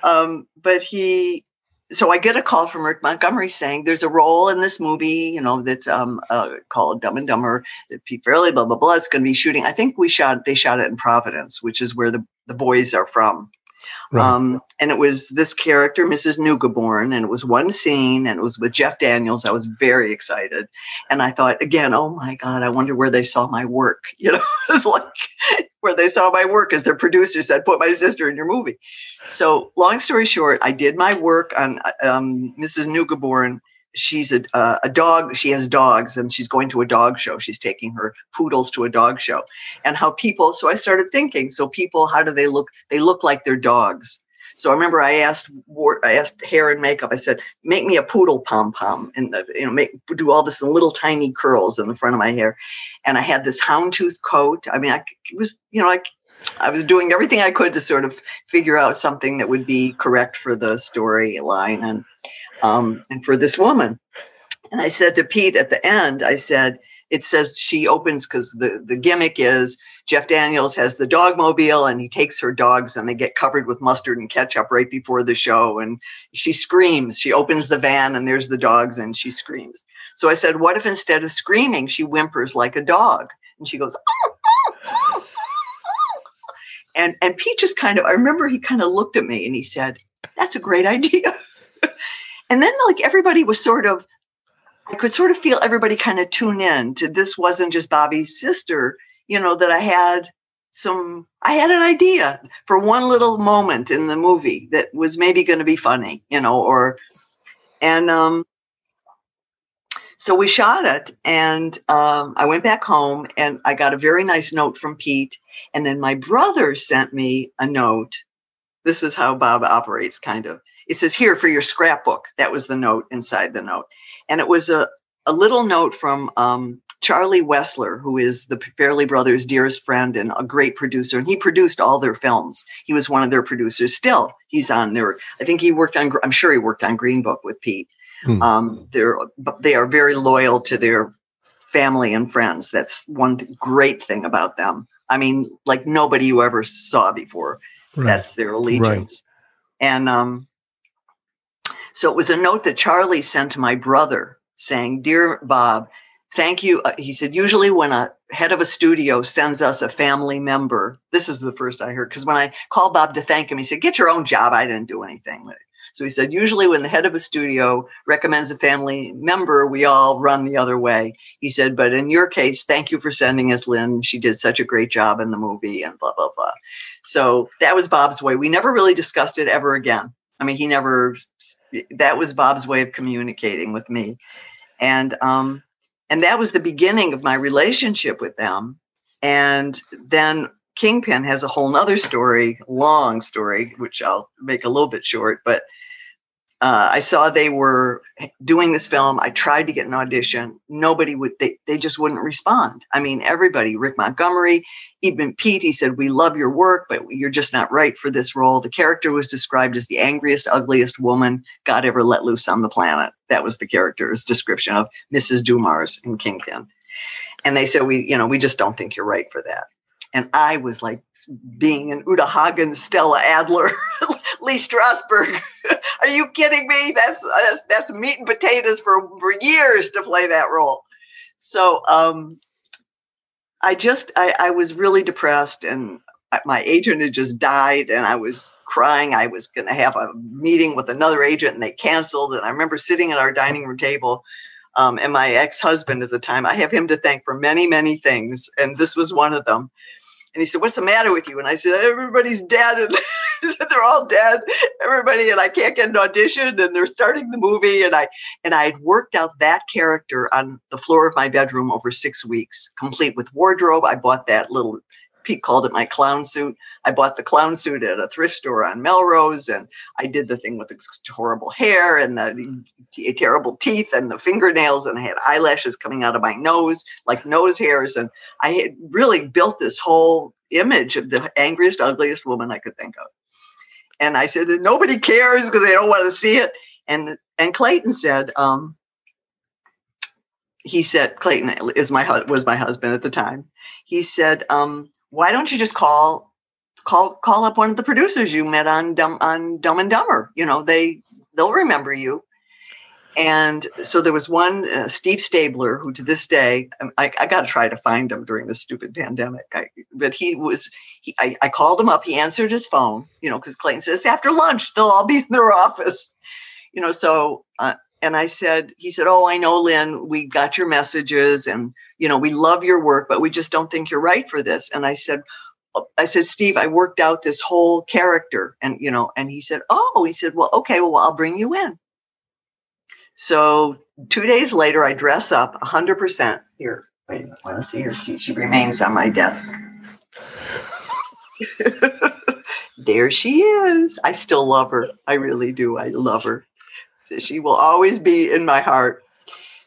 Um, but he, so I get a call from Rick Montgomery saying there's a role in this movie, you know, that's um, uh, called Dumb and Dumber. That Pete Farrelly, blah blah blah. It's going to be shooting. I think we shot. They shot it in Providence, which is where the the boys are from. Right. Um, and it was this character, Mrs. Neugebauer, and it was one scene, and it was with Jeff Daniels. I was very excited, and I thought again, oh my God, I wonder where they saw my work. You know, it's like where they saw my work as their producer said, "Put my sister in your movie." So, long story short, I did my work on um, Mrs. Neugebauer, she's a, uh, a dog she has dogs and she's going to a dog show. She's taking her poodles to a dog show. And how people so i started thinking so people how do they look? They look like their dogs. So i remember i asked i asked hair and makeup i said make me a poodle pom pom and you know make do all this in little tiny curls in the front of my hair. And i had this houndtooth coat. I mean i was you know like I was doing everything I could to sort of figure out something that would be correct for the storyline. And um, and for this woman. And I said to Pete at the end, I said, it says she opens because the, the gimmick is Jeff Daniels has the dog mobile and he takes her dogs and they get covered with mustard and ketchup right before the show. And she screams. She opens the van and there's the dogs and she screams. So I said, What if instead of screaming, she whimpers like a dog? And she goes, oh, oh, oh, and and Pete just kind of I remember he kind of looked at me and he said, That's a great idea. and then like everybody was sort of i could sort of feel everybody kind of tune in to this wasn't just bobby's sister you know that i had some i had an idea for one little moment in the movie that was maybe going to be funny you know or and um so we shot it and um, i went back home and i got a very nice note from pete. And then my brother sent me a note. This is how bob operates kind of it says here for your scrapbook. That was the note inside the note. And it was a, a little note from um, Charlie Wessler, who is the Farrelly Brothers' dearest friend and a great producer. And he produced all their films. He was one of their producers. Still, he's on there. I think he worked on, I'm sure he worked on Green Book with Pete. Hmm. Um, they're, they are very loyal to their family and friends. That's one great thing about them. I mean, like nobody you ever saw before. Right. That's their allegiance. Right. And um, so it was a note that Charlie sent to my brother saying, Dear Bob, thank you. Uh, he said, usually when a head of a studio sends us a family member, this is the first I heard, because when I called Bob to thank him, he said, Get your own job. I didn't do anything. So he said, usually when the head of a studio recommends a family member, we all run the other way. He said, but in your case, thank you for sending us Lin. She did such a great job in the movie and blah, blah, blah. So that was Bob's way. We never really discussed it ever again. I mean, he never, that was Bob's way of communicating with me. And, um, and that was the beginning of my relationship with them. And then Kingpin has a whole nother story, long story, which I'll make a little bit short, but uh, I saw they were doing this film. I tried to get an audition. Nobody would, they, they just wouldn't respond. I mean, everybody, Rick Montgomery, even Pete, he said, We love your work, but you're just not right for this role. The character was described as the angriest, ugliest woman God ever let loose on the planet. That was the character's description of Mrs. Dumars in Kingpin. And they said, We, you know, we just don't think you're right for that. And I was like being an Uta Hagen, Stella Adler, Lee Strasberg. Are you kidding me? That's, that's, that's meat and potatoes for, for years to play that role. So um, I just I, I was really depressed, and my agent had just died, and I was crying. I was going to have a meeting with another agent, and they canceled. And I remember sitting at our dining room table. Um, and my ex-husband at the time, I have him to thank for many, many things, and this was one of them. And he said, What's the matter with you? And I said, Everybody's dead. And They're all dead. Everybody, and I can't get an audition. And they're starting the movie. And I and I had worked out that character on the floor of my bedroom over six weeks, complete with wardrobe. I bought that little Pete called it my clown suit. I bought the clown suit at a thrift store on Melrose, and I did the thing with the horrible hair and the, the, terrible teeth and the fingernails, and I had eyelashes coming out of my nose like nose hairs, and I had really built this whole image of the angriest, ugliest woman I could think of. And I said, nobody cares because they don't want to see it. And and Clayton said, um, he said, Clayton is my was my husband at the time. He said, um, why don't you just call call call up one of the producers you met on Dumb on Dumb and Dumber? You know, they they'll remember you. And so there was one uh, Steve Stabler who, to this day, um, I, I got to try to find him during this stupid pandemic. I, but he was, he, I, I called him up. He answered his phone, you know, because Clayton says after lunch they'll all be in their office, you know. So, uh, and I said, he said, "Oh, I know, Lin. We got your messages, and you know, we love your work, but we just don't think you're right for this." And I said, oh, I said, Steve, I worked out this whole character. And, you know, and he said, Oh, he said, Well, okay, well, I'll bring you in. So two days later, I dress up 100%. Here, wait minute, want to see her? She, she remains on my desk. there she is. I still love her. I really do. I love her. She will always be in my heart.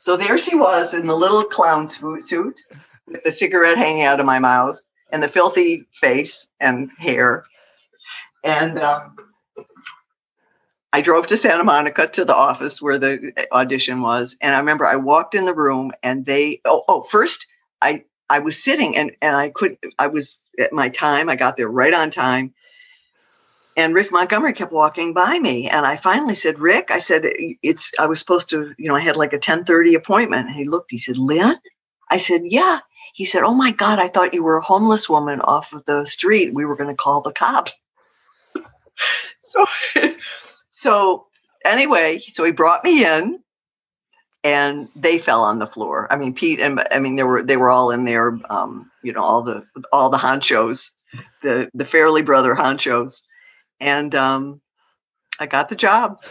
So there she was in the little clown suit with the cigarette hanging out of my mouth and the filthy face and hair. And um, I drove to Santa Monica to the office where the audition was. And I remember I walked in the room and they, oh, oh, first I, I was sitting and, and I could, I was at my time. I got there right on time. And Rick Montgomery kept walking by me. And I finally said, Rick, I said, it's, I was supposed to, you know, I had like a 1030 appointment. And he looked, he said, Lin? I said, yeah he said, Oh my God, I thought you were a homeless woman off of the street. We were going to call the cops. so, so anyway, so he brought me in and they fell on the floor. I mean, Pete and I mean, they were, they were all in there, um, you know, all the, all the honchos, the, the Farrelly brother honchos. And, um, I got the job.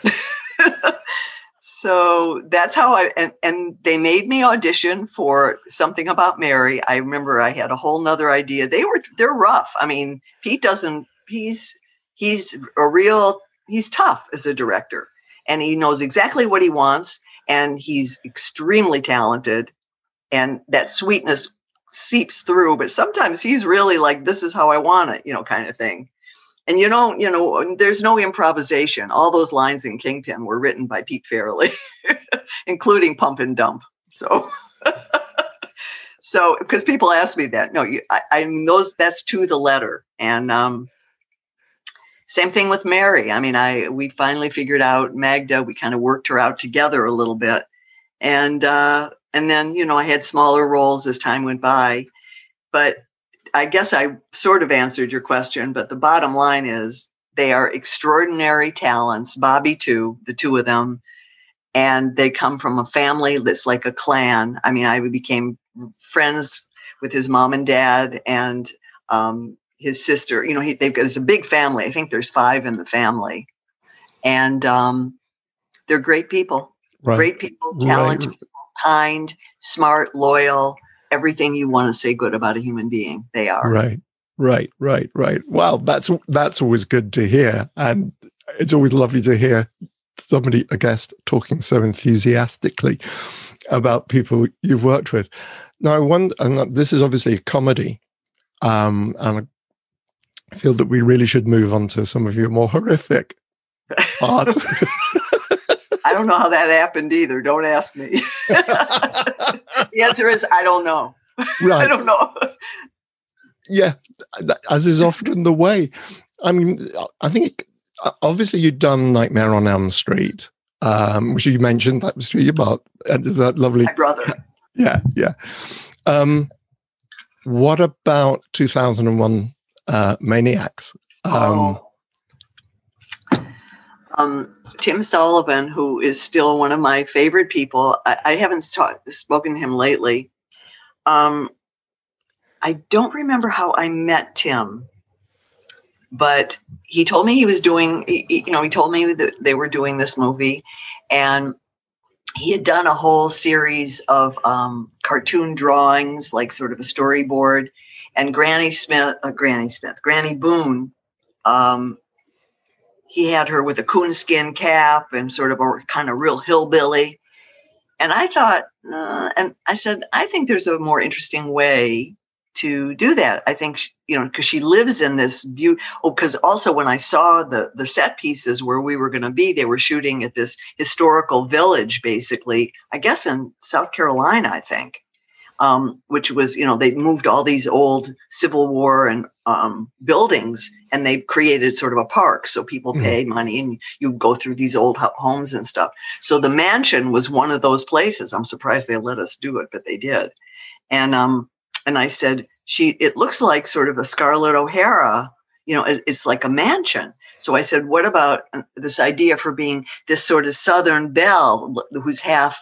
so that's how I and, and they made me audition for something about Mary. I remember I had a whole nother idea. They were they're rough. I mean, Pete doesn't he's he's a real he's tough as a director and he knows exactly what he wants and he's extremely talented and that sweetness seeps through but sometimes he's really like this is how i want it you know kind of thing and you don't, you know, there's no improvisation. All those lines in Kingpin were written by Pete Farrelly, including Pump and Dump. So, so because people ask me that, no, you, I, I mean those that's to the letter, and um, same thing with Mary. I mean, I we finally figured out Magda. We kind of worked her out together a little bit, and uh, and then you know I had smaller roles as time went by, but I guess I sort of answered your question, but the bottom line is they are extraordinary talents. Bobby, too, the two of them. And they come from a family that's like a clan. I mean, I became friends with his mom and dad and um, his sister. You know, he, they've got a big family. I think there's five in the family. And um, they're great people. Right. Great people, talented, right. kind, smart, loyal everything you want to say good about a human being. They are. Right. Right, right, right. Well, that's that's always good to hear, and it's always lovely to hear somebody, a guest, talking so enthusiastically about people you've worked with. Now, I wonder, and this is obviously a comedy, um, and I feel that we really should move on to some of your more horrific parts. I don't know how that happened either. Don't ask me. the answer is I don't know. Right. I don't know. yeah, as is often the way. I mean, I think obviously you've done Nightmare on Elm Street, um, which you mentioned that was true. about and that lovely My brother. Yeah, yeah. Um, what about 2001 uh, Maniacs? Um, oh. Um, Tim Sullivan, who is still one of my favorite people. I, I haven't spoken to him lately. Um, I don't remember how I met Tim, but he told me he was doing, he, you know, he told me that they were doing this movie and he had done a whole series of um, cartoon drawings, like sort of a storyboard. And Granny Smith, uh, Granny Smith, Granny Boone um, he had her with a coonskin cap and sort of a kind of real hillbilly. And I thought, uh, and I said, I think there's a more interesting way to do that. I think, you know, because she lives in this view. Oh, because also when I saw the the set pieces where we were going to be, they were shooting at this historical village, basically. I guess in South Carolina, I think. Um, which was, you know, they moved all these old Civil War and um, buildings and they created sort of a park. So people mm-hmm. pay money and you go through these old homes and stuff. So the mansion was one of those places. I'm surprised they let us do it, but they did. And, um, and I said, she, it looks like sort of a Scarlett O'Hara, you know, it's like a mansion. So I said, what about uh, this idea for being this sort of Southern belle who's half,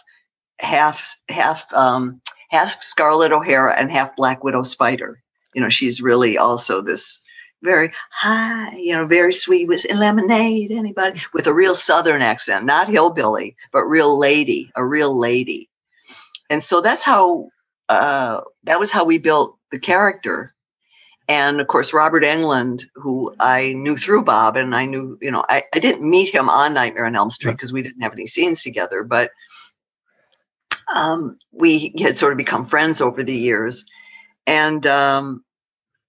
half, half, um, half Scarlett O'Hara and half Black Widow Spider. You know, she's really also this very high, you know, very sweet with lemonade, anybody with a real Southern accent, not hillbilly, but real lady, a real lady. And so that's how, uh, that was how we built the character. And of course, Robert Englund, who I knew through Bob, and I knew, you know, I, I didn't meet him on Nightmare on Elm Street because we didn't have any scenes together, but um, we had sort of become friends over the years, and um,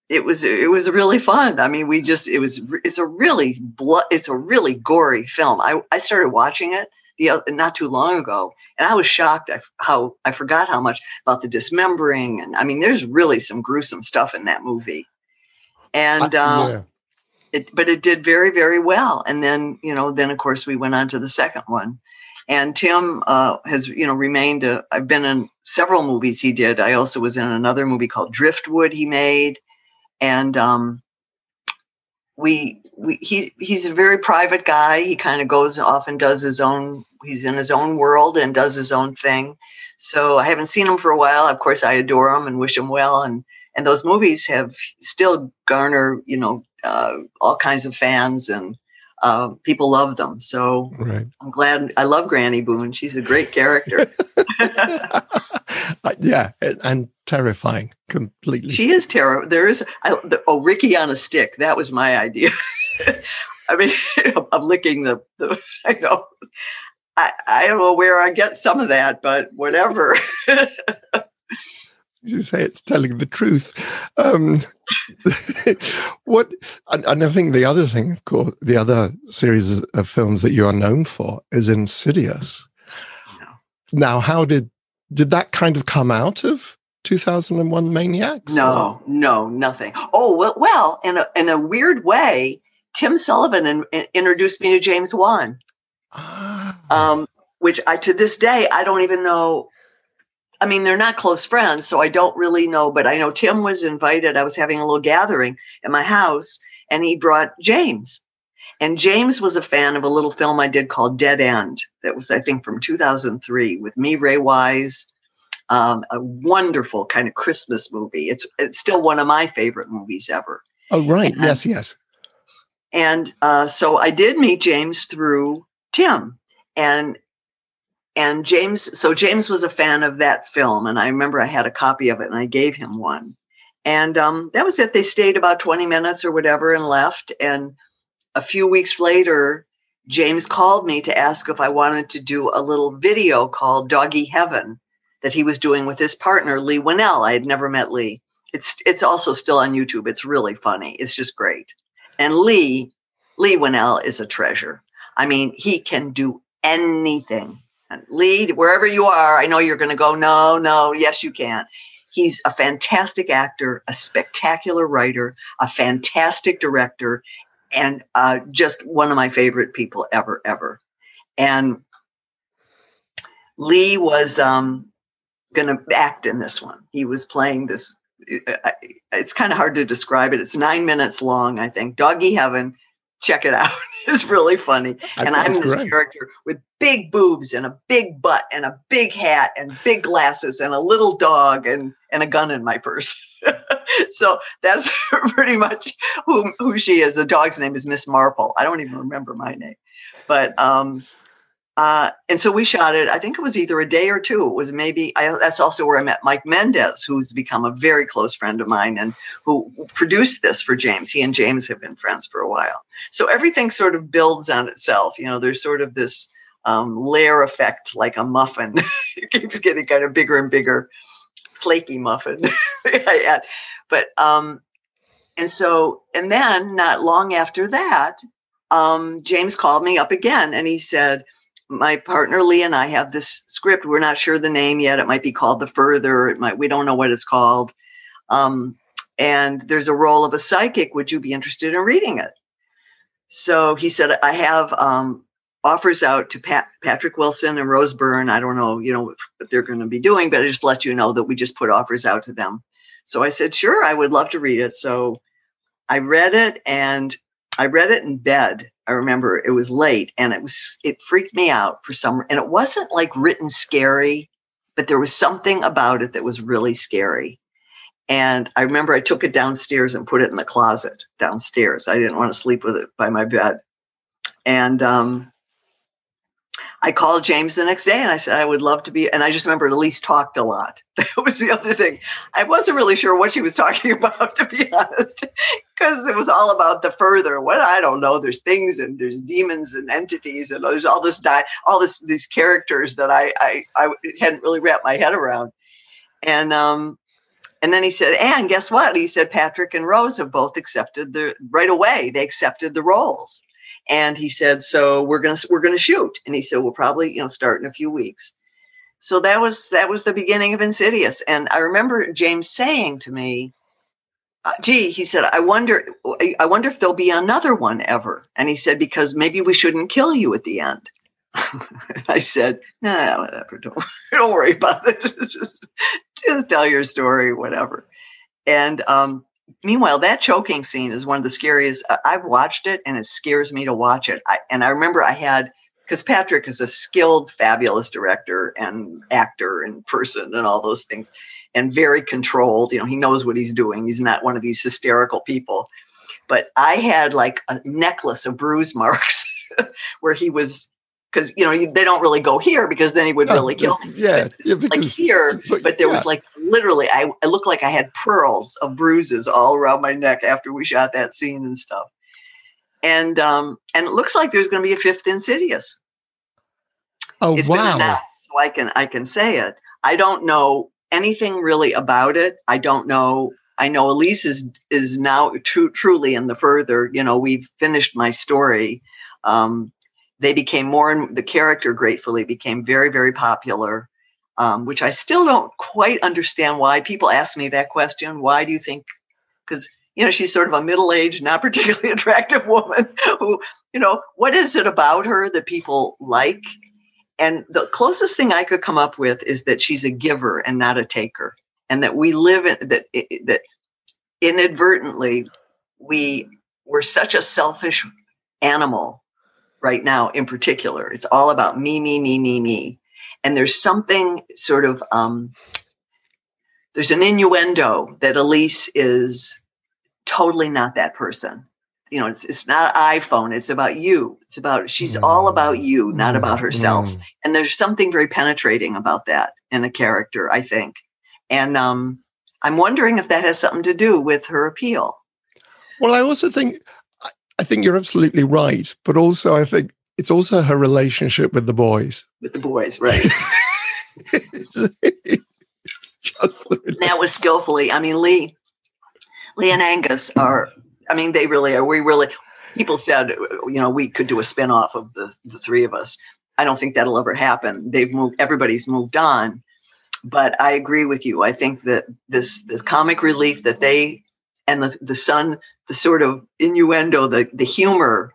it was it was really fun. I mean, we just it was it's a really blood it's a really gory film. I I started watching it the not too long ago, and I was shocked how I forgot how much about the dismembering, and I mean, there's really some gruesome stuff in that movie, and. Um, yeah. It, but it did very very well and then you know then of course we went on to the second one and Tim uh, has, you know, remained. i have been in several movies he did. I also was in another movie called Driftwood he made, and um, we, we he he's a very private guy. He kind of goes off and does his own. He's in his own world and does his own thing. So I haven't seen him for a while. Of course, I adore him and wish him well. And and those movies have still garner, you know, uh, all kinds of fans and uh, people love them. So right. I'm glad. I love Granny Boone. She's a great character. Uh, yeah, and terrifying completely. She is terror. There is I, the, oh Ricky on a stick. That was my idea. I mean, I'm licking the, the I know. I, I don't know where I get some of that, but whatever you say it's telling the truth. Um, what, and, and, I think the other thing, of course, the other series of films that you are known for is Insidious. No. Now, how did did that kind of come out of 2001 Maniacs? No, or? no, nothing. Oh well, well, in a in a weird way, Tim Sullivan in, in, introduced me to James Wan. Ah. Um, which I to this day I don't even know I mean, they're not close friends, so I don't really know, but I know Tim was invited. I was having a little gathering at my house, and he brought James. And James was a fan of a little film I did called Dead End. That was, I think, from 2003 with me, Ray Wise. Um, a wonderful kind of Christmas movie. It's it's still one of my favorite movies ever. Oh, right. And, yes, yes. And uh, so I did meet James through Tim, and and James, so James was a fan of that film, and I remember I had a copy of it, and I gave him one, and um, that was it. They stayed about twenty minutes or whatever and left. And a few weeks later, James called me to ask if I wanted to do a little video called Doggy Heaven that he was doing with his partner Leigh Whannell. I had never met Leigh. It's it's also still on YouTube. It's really funny. It's just great. And Leigh, Leigh Whannell is a treasure. I mean, he can do anything lead wherever you are. I know you're going to go, no, no, yes, you can. He's a fantastic actor, a spectacular writer, a fantastic director, and uh, just one of my favorite people ever, ever. And Leigh was um, going to act in this one. He was playing this. It's kind of hard to describe it. It's nine minutes long, I think. Doggy Heaven check it out. it's really funny. And I'm this great. character with big boobs and a big butt and a big hat and big glasses and a little dog and, and a gun in my purse. so that's pretty much who, who she is. The dog's name is Miss Marple. I don't even remember my name. But um, uh, and so we shot it. I think it was either a day or two. It was maybe. I, that's also where I met Mike Mendez, who's become a very close friend of mine and who produced this for James. He and James have been friends for a while. So everything sort of builds on itself. You know, there's sort of this um, layer effect, like a muffin. it keeps getting kind of bigger and bigger, flaky muffin. but um, and so and then not long after that, um, James called me up again and he said my partner Leigh and I have this script. We're not sure the name yet. It might be called The Further. It might, we don't know what it's called. Um, and there's a role of a psychic. Would you be interested in reading it? So he said, I have um, offers out to Pat, Patrick Wilson and Rose Byrne. I don't know, you know, what they're going to be doing, but I just let you know that we just put offers out to them. So I said, sure, I would love to read it. So I read it and I read it in bed. I remember it was late and it was it freaked me out for some and it wasn't like written scary, but there was something about it that was really scary. And I remember I took it downstairs and put it in the closet downstairs. I didn't want to sleep with it by my bed. And um, I called James the next day and I said, I would love to be. And I just remember Elise talked a lot. That was the other thing. I wasn't really sure what she was talking about, to be honest, because it was all about the further. What I don't know. There's things and there's demons and entities and there's all this di- all this these characters that I, I I hadn't really wrapped my head around. And um and then he said, and guess what? He said Patrick and Rose have both accepted the right away. They accepted the roles. And he said, so we're gonna we're gonna shoot. And he said, we'll probably you know start in a few weeks. So that was that was the beginning of Insidious. And I remember James saying to me, uh, "Gee," he said, "I wonder I wonder if there'll be another one ever." And he said, "Because maybe we shouldn't kill you at the end." I said, "Nah, whatever. Don't don't worry about it. just just tell your story, whatever." And um, meanwhile, that choking scene is one of the scariest. Uh, I've watched it and it scares me to watch it. I, and I remember I had, because Patrick is a skilled, fabulous director and actor and person and all those things, and very controlled. You know, he knows what he's doing. He's not one of these hysterical people. But I had like a necklace of bruise marks where he was because you know they don't really go here because then he would really kill me. Yeah, yeah because, like here, but, but there yeah. was like literally, I, I looked like I had pearls of bruises all around my neck after we shot that scene and stuff. And um, and it looks like there's going to be a fifth Insidious. Oh it's wow! Announced, so I can I can say it. I don't know anything really about it. I don't know. I know Elise is is now tr- truly in the further. You know, we've finished my story. Um, they became more and the character gratefully became very very popular um, which i still don't quite understand why people ask me that question why do you think because you know she's sort of a middle-aged not particularly attractive woman who you know what is it about her that people like and the closest thing i could come up with is that she's a giver and not a taker and that we live in that that inadvertently we we're such a selfish animal right now in particular. It's all about me, me, me, me, me. And there's something sort of, um, there's an innuendo that Elise is totally not that person. You know, it's, it's not iPhone. It's about you. It's about, she's mm. all about you, not about herself. Mm. And there's something very penetrating about that in a character, I think. And um, I'm wondering if that has something to do with her appeal. Well, I also think I think you're absolutely right. But also, I think it's also her relationship with the boys. With the boys, right. it's, it's just that was skillfully. I mean, Leigh, Leigh and Angus are. I mean, they really are. We really. People said, you know, we could do a spin-off of the the three of us. I don't think that'll ever happen. They've moved. Everybody's moved on. But I agree with you. I think that this the comic relief that they and the the son the sort of innuendo, the the humor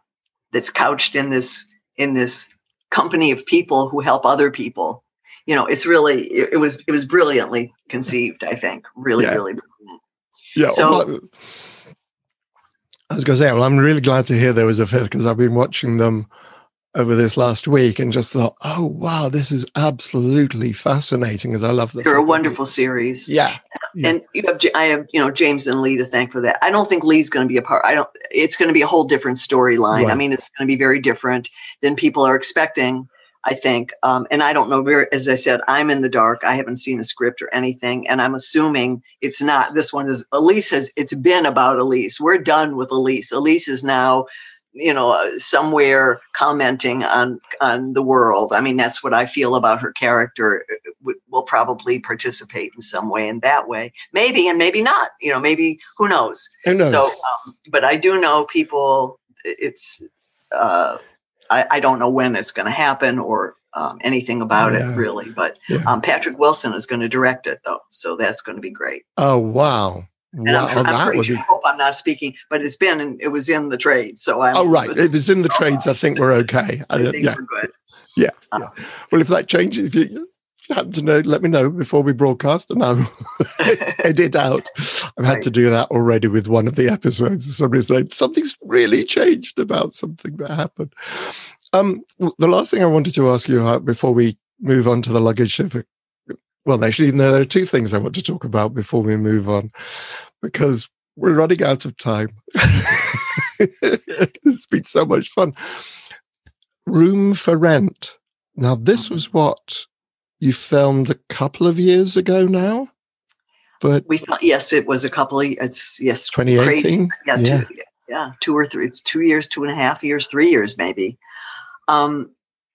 that's couched in this in this company of people who help other people. You know, it's really it, it was it was brilliantly conceived. I think really yeah. really brilliant. Yeah. So. Well, I was going to say, well, I'm really glad to hear there was a fifth because I've been watching them over this last week and just thought, oh wow, this is absolutely fascinating. As I love the. They're a wonderful series. Yeah. yeah. And you have, I have, you know, James and Leigh to thank for that. I don't think Leigh's going to be a part. I don't. It's going to be a whole different storyline. Right. I mean, it's going to be very different than people are expecting. I think, um, and I don't know. Very, as I said, I'm in the dark. I haven't seen a script or anything, and I'm assuming it's not. This one is Elise has. It's been about Elise. We're done with Elise. Elise is now you know uh, somewhere commenting on on the world i mean that's what i feel about her character uh, will probably participate in some way in that way maybe and maybe not you know maybe who knows who knows so um, but i do know people it's uh I, I don't know when it's going to happen or um, anything about Yeah. it really. But Yeah. um, Patrick Wilson is going to direct it though, so that's going to be great. Oh wow. And Wow, I'm, I'm that pretty sure, be hope I'm not speaking, but it's been in, it was in the trade, so I'm. Oh right. If it's in the trades, I think we're okay. I I think yeah. we're good. Yeah, Uh, yeah. Well, if that changes, if you happen to know, let me know before we broadcast, and I'll edit out. I've had Right. to do that already with one of the episodes. Somebody's like, something's really changed about something that happened. Um, the last thing I wanted to ask you uh, before we move on to the luggage shift. Well, actually, no, there are two things I want to talk about before we move on, because we're running out of time. it's been so much fun. Room for Rent. Now, this was what you filmed a couple of years ago now, but We yes, it was a couple of it's yes 2018. yeah, Yeah. two, yeah, two or three, it's two years, two and a half years, three years maybe. Um,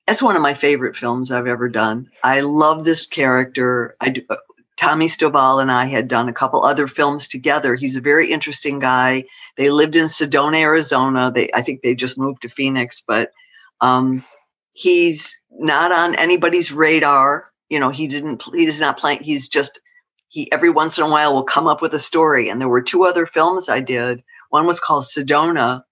that's one of my favorite films I've ever done. I love this character. I do, uh, Tommy Stovall and I had done a couple other films together. He's a very interesting guy. They lived in Sedona, Arizona. They, I think they just moved to Phoenix, but um, he's not on anybody's radar. You know, he didn't. He is not playing. He's just he every once in a while will come up with a story. And there were two other films I did. One was called Sedona,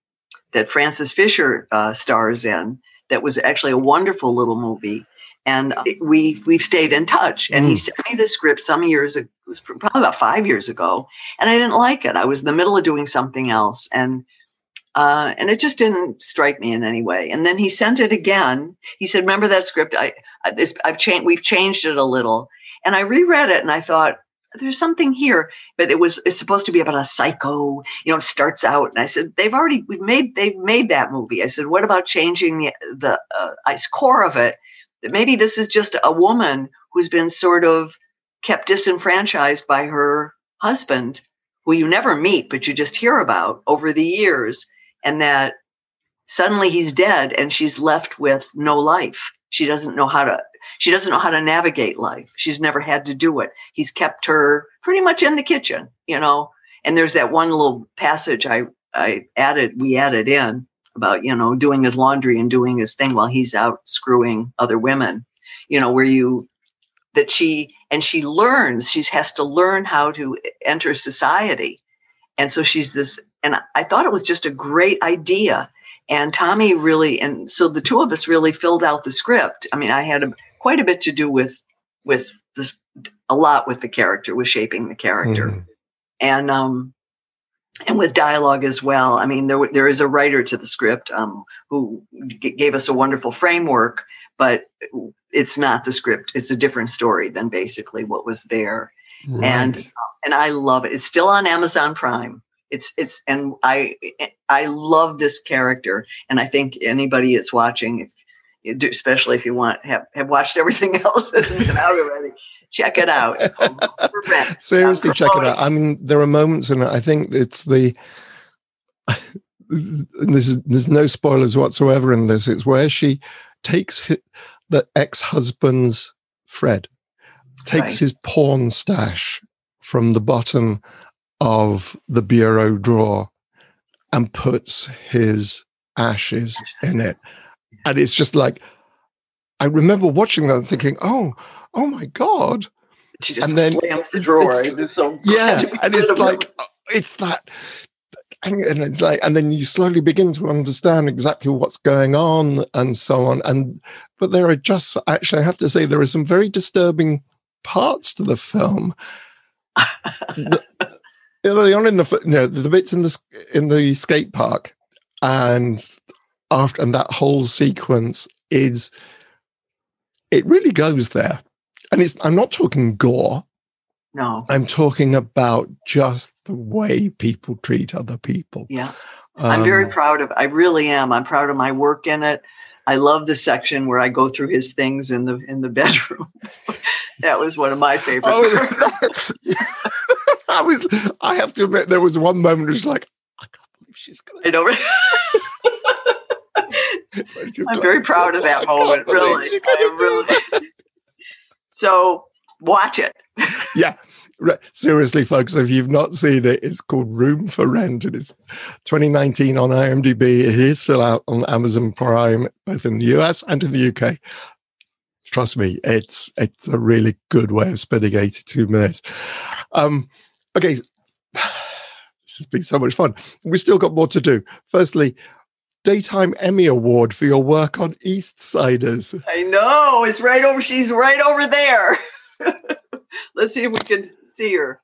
that Frances Fisher uh, stars in. That was actually a wonderful little movie. And we we've stayed in touch. And he Mm. sent me the script some years ago. It was probably about five years ago, and I didn't like it. I was in the middle of doing something else, and uh, and it just didn't strike me in any way. And then he sent it again. He said, "Remember that script? I, I this I've changed. We've changed it a little." And I reread it, and I thought, "There's something here." But it was it's supposed to be about a psycho. You know, it starts out, and I said, "They've already we've made they've made that movie." I said, "What about changing the the uh, ice core of it? That maybe this is just a woman who's been sort of kept disenfranchised by her husband." Who you never meet, but you just hear about over the years, and that suddenly he's dead and she's left with no life. She doesn't know how to she doesn't know how to navigate life. She's never had to do it. He's kept her pretty much in the kitchen you know? And there's that one little passage i i added we added in about you know doing his laundry and doing his thing while he's out screwing other women. You know where you that she and she learns she has to learn how to enter society. And so she's this and I- thought it was just a great idea. And tommy really and so the two of us really filled out the script. I mean i had a, quite a bit to do with with this a lot with the character with shaping the character. Mhm. and um and with dialogue as well i mean there there is a writer to the script um who g- gave us a wonderful framework but it's not the script it's a different story than basically what was there and Right. and I love it. It's still on Amazon Prime. It's it's and I I love this character, and I think anybody that's watching, if especially if you want have have watched everything else that's been out already, check it out. It's called Room for Rent. Seriously, check it out. I mean, there are moments in it. I think it's the. and This is, there's no spoilers whatsoever in this. It's where she takes hi the ex-husband's Fred takes Right. his porn stash from the bottom of the bureau drawer and puts his ashes in it, and it's just like. I remember watching that and thinking, "Oh, oh my god!" She just and then slams the drawer. it's- It's, so yeah glad to be and it's like uh, it's that and it's like and then you slowly begin to understand exactly what's going on and so on and but there are just actually i have to say there are some very disturbing parts to the film The- early on in the you know the bits in the in the skate park and after and that whole sequence is it really goes there and it's i'm not talking gore no, I'm talking about just the way people treat other people. yeah. I'm very Um, proud of. I really am. I'm proud of my work in it. I love the section where I go through his things in the in the bedroom. that was one of my favorite. parts. Oh, I was. I have to admit, there was one moment where it's like, I can't believe she's going. I know. I'm very proud of that moment. Really, I really. So watch it. Yeah, seriously, folks, if you've not seen it, it's called Room for Rent. And It is 2019 on IMDb. It is still out on Amazon Prime, both in the US and in the UK. Trust me, it's it's a really good way of spending 82 minutes. Um, okay, this has been so much fun. We've still got more to do. Firstly, Daytime Emmy Award for your work on EastSiders. I know. It's right over. She's right over there. Let's see if we can see her.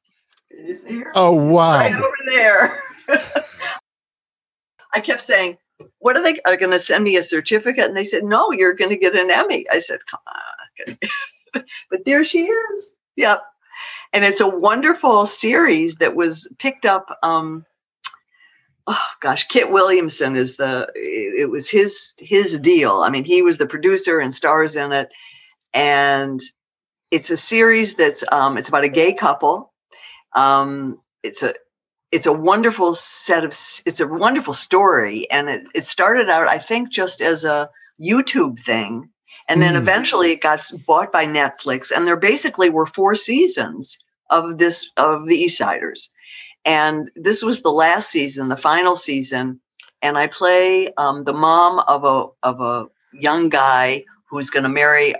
Can you see her? Oh, wow. Right over there. I kept saying, What are they are going to send me a certificate? And they said, No, you're going to get an Emmy. I said, Come on. but there she is. Yep. And it's a wonderful series that was picked up. Um, oh gosh, Kit Williamson is the it was his his deal. I mean, he was the producer and stars in it, and it's a series that's um, it's about a gay couple. Um, it's a it's a wonderful set of it's a wonderful story, and it it started out I think just as a YouTube thing. And then mm. eventually it got bought by Netflix, and there basically were four seasons of this of the EastSiders and this was the last season, the final season. And I play um, the mom of a of a young guy who's going to marry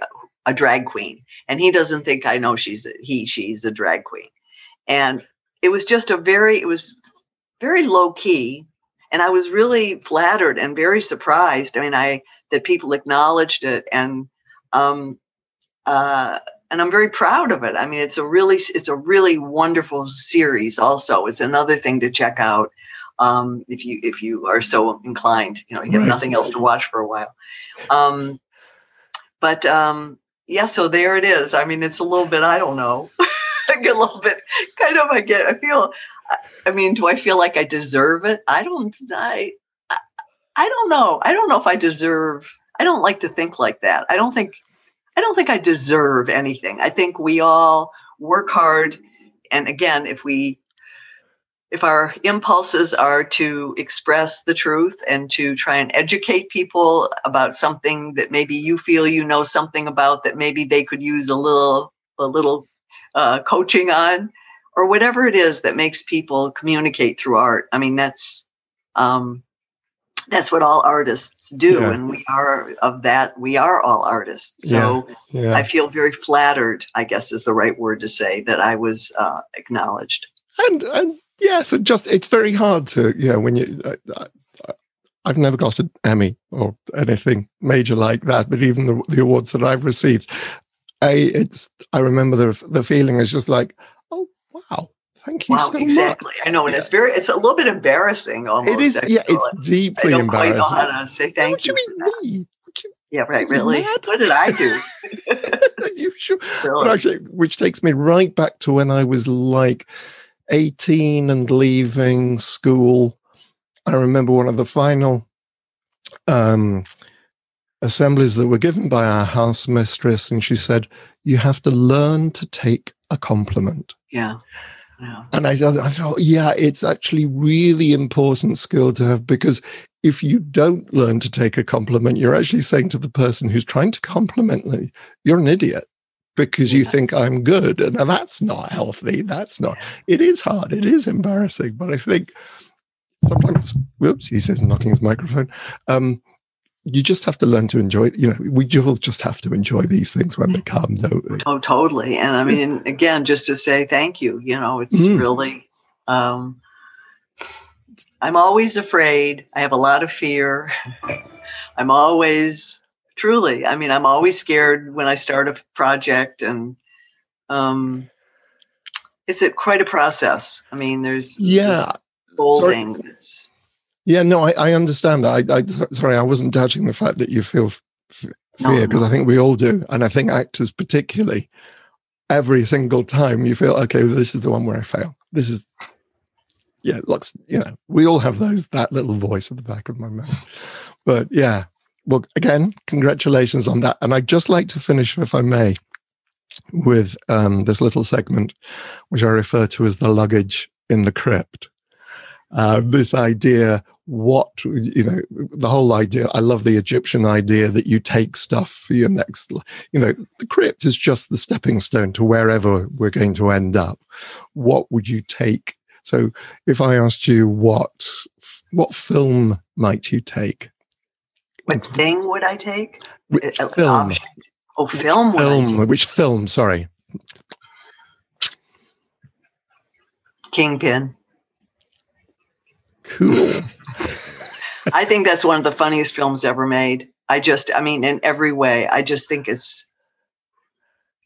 a drag queen, and he doesn't think I know she's a, he she's a drag queen. And it was just a very it was very low key, and I was really flattered and very surprised. I mean, I that people acknowledged it and um, uh, and I'm very proud of it. I mean, it's a really it's a really wonderful series. Also, it's another thing to check out um, if you if you are so inclined. You know, you have right. nothing else to watch for a while. Um, but um, yeah, so there it is. I mean, it's a little bit. I don't know. I get a little bit kind of. I get. I feel. I mean, do I feel like I deserve it? I don't. I. I don't know. I don't know if I deserve. I don't like to think like that. I don't think I don't think I deserve anything. I think we all work hard. And again, if we, if our impulses are to express the truth and to try and educate people about something that maybe you feel you know something about that maybe they could use a little, a little uh, coaching on, or whatever it is that makes people communicate through art. I mean, that's, um, that's what all artists do yeah. and we are of that we are all artists so yeah. Yeah. i feel very flattered i guess is the right word to say that i was uh, acknowledged and and yeah so just it's very hard to you know when you uh, I've never got an Emmy or anything major like that, but even the, the awards that I've received, I it's I remember the the feeling is just like, oh wow, Thank you wow, so exactly. Much. I know, and yeah. it's very, it's a little bit embarrassing almost. It is, yeah, it's deeply I don't embarrassing. Quite know how to say thank what you. you mean me? yeah, right. Really? Mad? What did I do? you sure? But actually, which takes me right back to when I was like 18 and leaving school. I remember one of the final um, assemblies that were given by our house mistress, and she said, You have to learn to take a compliment. Yeah. And I, I thought, yeah, it's actually really important skill to have because if you don't learn to take a compliment, you're actually saying to the person who's trying to compliment me, you're an idiot because you think I'm good. And that's not healthy. That's not, it is hard. It is embarrassing. But I think sometimes, whoops, he says, knocking his microphone. Um, you just have to learn to enjoy you know we all just have to enjoy these things when they come don't we? Oh totally. And i mean again just to say thank you you know it's mm. really um i'm always afraid. I have a lot of fear. I'm always truly i mean i'm always scared when i start a project and um it's a, quite a process. I mean there's yeah. Folding yeah, no, I, I understand that. I, I, sorry, I wasn't doubting the fact that you feel f- fear because no, no. I think we all do, and I think actors particularly. Every single time you feel okay, well, this is the one where I fail. This is, yeah, looks. You know, we all have those that little voice at the back of my mind. But yeah, well, again, congratulations on that. And I'd just like to finish, if I may, with um, this little segment, which I refer to as the luggage in the crypt. Uh, this idea what you know the whole idea i love the egyptian idea that you take stuff for your next you know the crypt is just the stepping stone to wherever we're going to end up. What would you take? So if i asked you what what film might you take? What thing would i take? Which uh, uh, film? oh film film which film sorry. Kingpin. Cool I think that's one of the funniest films ever made. I just, I mean, in every way, I just think it's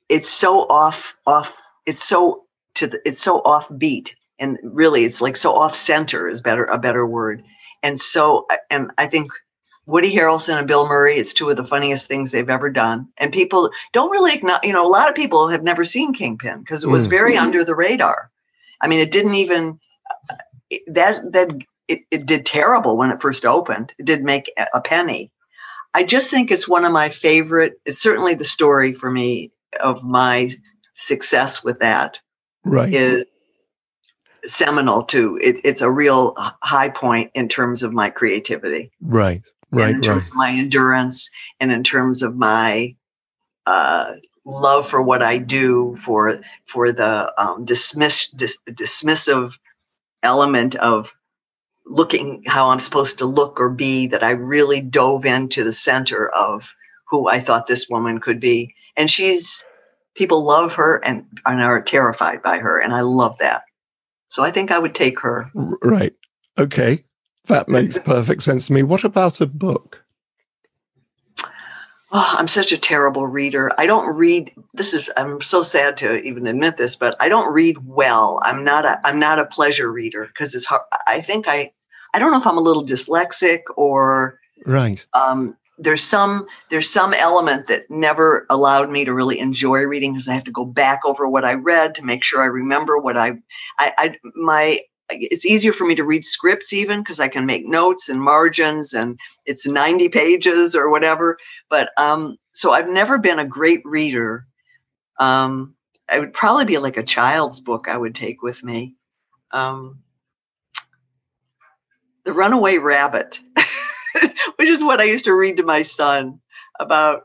it's so off off. It's so to the, it's so offbeat, and really, it's like so off center is better a better word. And so, and I think Woody Harrelson and Bill Murray, it's two of the funniest things they've ever done. And people don't really, you know, a lot of people have never seen Kingpin because it was mm. very under the radar. I mean, it didn't even that that it, it did terrible when it first opened. It did make a penny. I just think it's one of my favorite. It's certainly the story for me of my success with that. Right. Is seminal too. It, it's a real high point in terms of my creativity. Right. Right. And in terms right. of my endurance and in terms of my uh, love for what I do, for for the um, dismiss dis, dismissive element of looking how I'm supposed to look or be that I really dove into the center of who I thought this woman could be. And she's people love her and, and are terrified by her. And I love that. So I think I would take her. Right. Okay. That makes perfect sense to me. What about a book? Oh, I'm such a terrible reader. I don't read. This is. I'm so sad to even admit this, but I don't read well. I'm not a. I'm not a pleasure reader because it's hard. I think I. I don't know if I'm a little dyslexic or. Right. Um, there's some there's some element that never allowed me to really enjoy reading because I have to go back over what I read to make sure I remember what I. I, I my it's easier for me to read scripts even because I can make notes and margins and it's 90 pages or whatever. But um, so I've never been a great reader. Um, I would probably be like a child's book I would take with me. Um, the Runaway Rabbit, which is what I used to read to my son about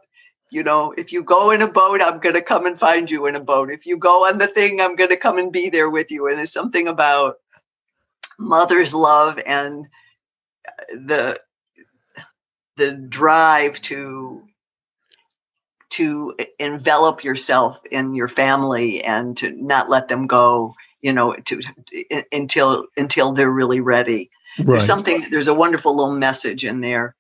you know, if you go in a boat, I'm going to come and find you in a boat. If you go on the thing, I'm going to come and be there with you. And there's something about mother's love and uh, the the drive to to envelop yourself in your family and to not let them go you know to until until they're really ready right. there's something there's a wonderful little message in there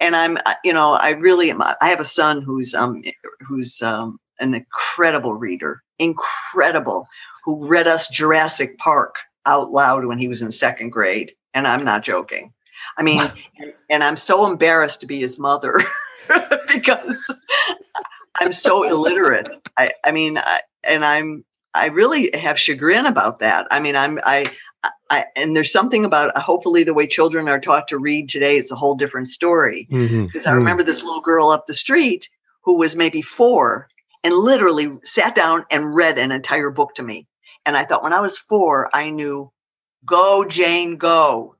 and i'm you know i really am i have a son who's um who's um an incredible reader incredible who read us jurassic park out loud when he was in second grade. And I'm not joking. I mean, and I'm so embarrassed to be his mother because I'm so illiterate. I, I mean, I, and I'm, I really have chagrin about that. I mean, I'm, I, I, and there's something about uh, hopefully the way children are taught to read today, it's a whole different story. Mm-hmm. Because mm-hmm. I mm. remember this little girl up the street who was maybe four and literally sat down and read an entire book to me. And I thought when I was four, I knew go, Jane, go.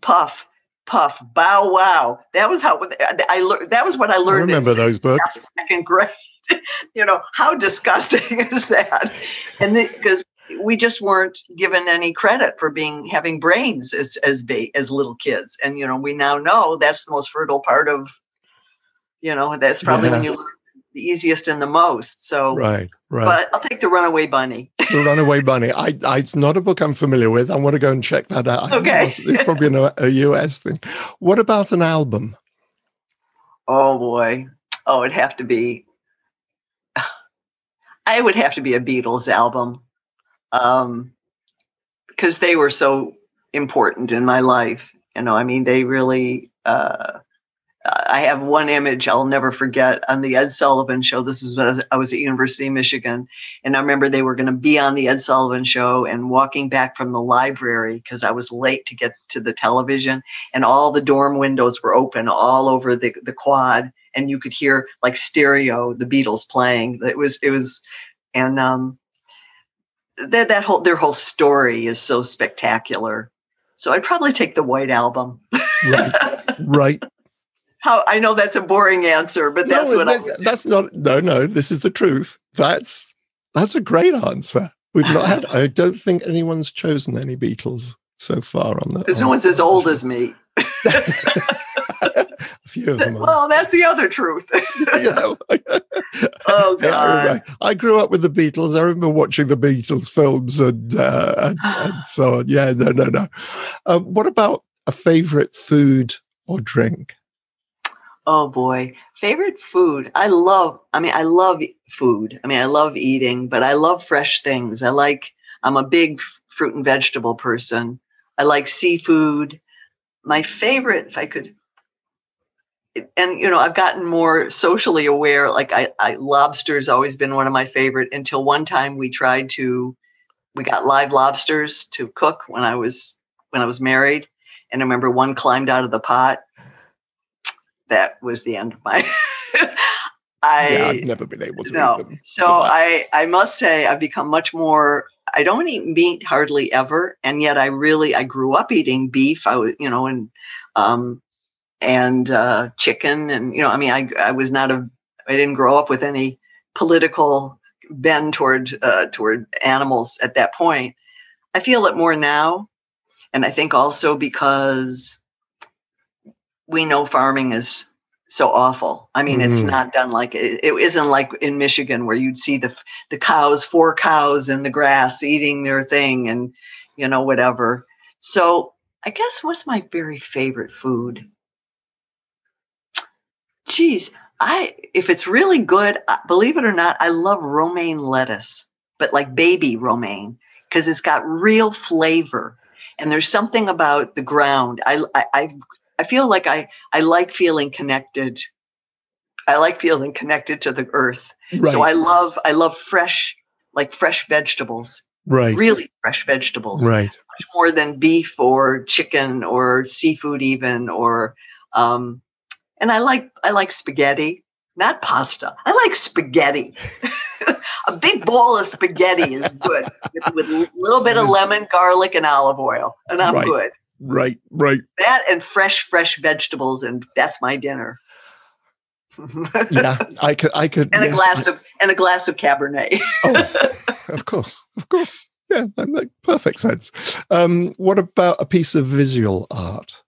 Puff, puff, bow, wow. That was how uh, I learned. That was what I learned. I remember those books. Second grade. you know, how disgusting is that? And because we just weren't given any credit for being having brains as as ba- as little kids and you know we now know that's the most fertile part of you know that's probably yeah. when you learn the easiest and the most. So right, right. But I'll take the Runaway Bunny. the Runaway Bunny. I, I, it's not a book I'm familiar with. I want to go and check that out. Okay, it's probably an, a US thing. What about an album? Oh boy, oh it'd have to be. I would have to be a Beatles album, um, because they were so important in my life. You know, I mean, they really. Uh, I have one image I'll never forget on the Ed Sullivan show. This is when I was at University of Michigan, and I remember they were going to be on the Ed Sullivan show and walking back from the library because I was late to get to the television, and all the dorm windows were open all over the the quad, and you could hear like stereo the Beatles playing. It was it was, and um, that that whole their whole story is so spectacular So I'd probably take the White Album. Right, right. How I know that's a boring answer, but that's no, what that's, I. that's not. No, no. This is the truth. That's that's a great answer. We've not had. I don't think anyone's chosen any Beatles so far on that. Because no one's as old as me. few of them. Are. Well, that's the other truth. Oh Yeah, I, God. remember- I grew up with the Beatles. I remember watching the Beatles films and uh, and, and so on. Yeah, no, no, no. Um, what about a favorite food or drink? Oh boy. Favorite food. I love, I mean, I love food. I mean, I love eating, but I love fresh things. I like, I'm a big fruit and vegetable person. I like seafood. My favorite, if I could, and you know, I've gotten more socially aware. Like I, I lobster's always been one of my favorite until one time we tried to, we got live lobsters to cook when I was, when I was married. And I remember one climbed out of the pot that was the end of my I yeah, I've never been able to no. eat them. so I I must say I've become much more I don't eat meat hardly ever and yet I really I grew up eating beef I was you know and um and uh chicken and you know I mean I I was not a I didn't grow up with any political bend toward uh toward animals at that point I feel it more now and I think also because we know farming is so awful. I mean, it's Mm. not done like it, it isn't like in Michigan where you'd see the the cows, four cows in the grass eating their thing and you know whatever. So I guess what's my very favorite food? Geez, I if it's really good, uh, believe it or not, I love romaine lettuce, but like baby romaine because it's got real flavor and there's something about the ground. I I I, I feel like I I like feeling connected. I like feeling connected to the earth. right, So I love I love fresh like fresh vegetables, right, really fresh vegetables, right. much more than beef or chicken or seafood even or um and I like I like spaghetti, not pasta. I like spaghetti. a big bowl of spaghetti is good with, with a little bit of lemon, garlic, and olive oil, and I'm Right. good. Right, right. That and fresh, fresh vegetables, and that's my dinner. Yeah, I could, I could. and a yes, glass of and a glass of Cabernet. Oh, of course, of course. Yeah, that makes perfect sense. Um, what about a piece of visual art?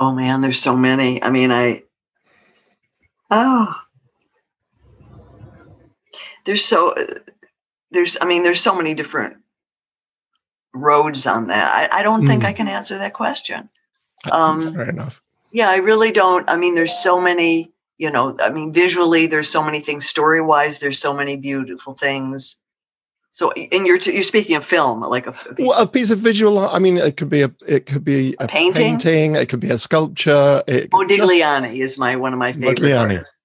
Oh man, there's so many. I mean, I oh, there's so there's. I mean, there's so many different roads on that. I, I don't think Mm. I can answer that question. That Um, fair enough. Yeah, I really don't. I mean, there's so many. You know, I mean, visually, there's so many things. Story wise, there's so many beautiful things. So, and you're you're speaking of film, like a, a piece Well, a piece of visual art. I mean, it could be a, it could be a, painting? painting. It could be a sculpture. It could just- Modigliani is my one of my favorite Modigliani. artists.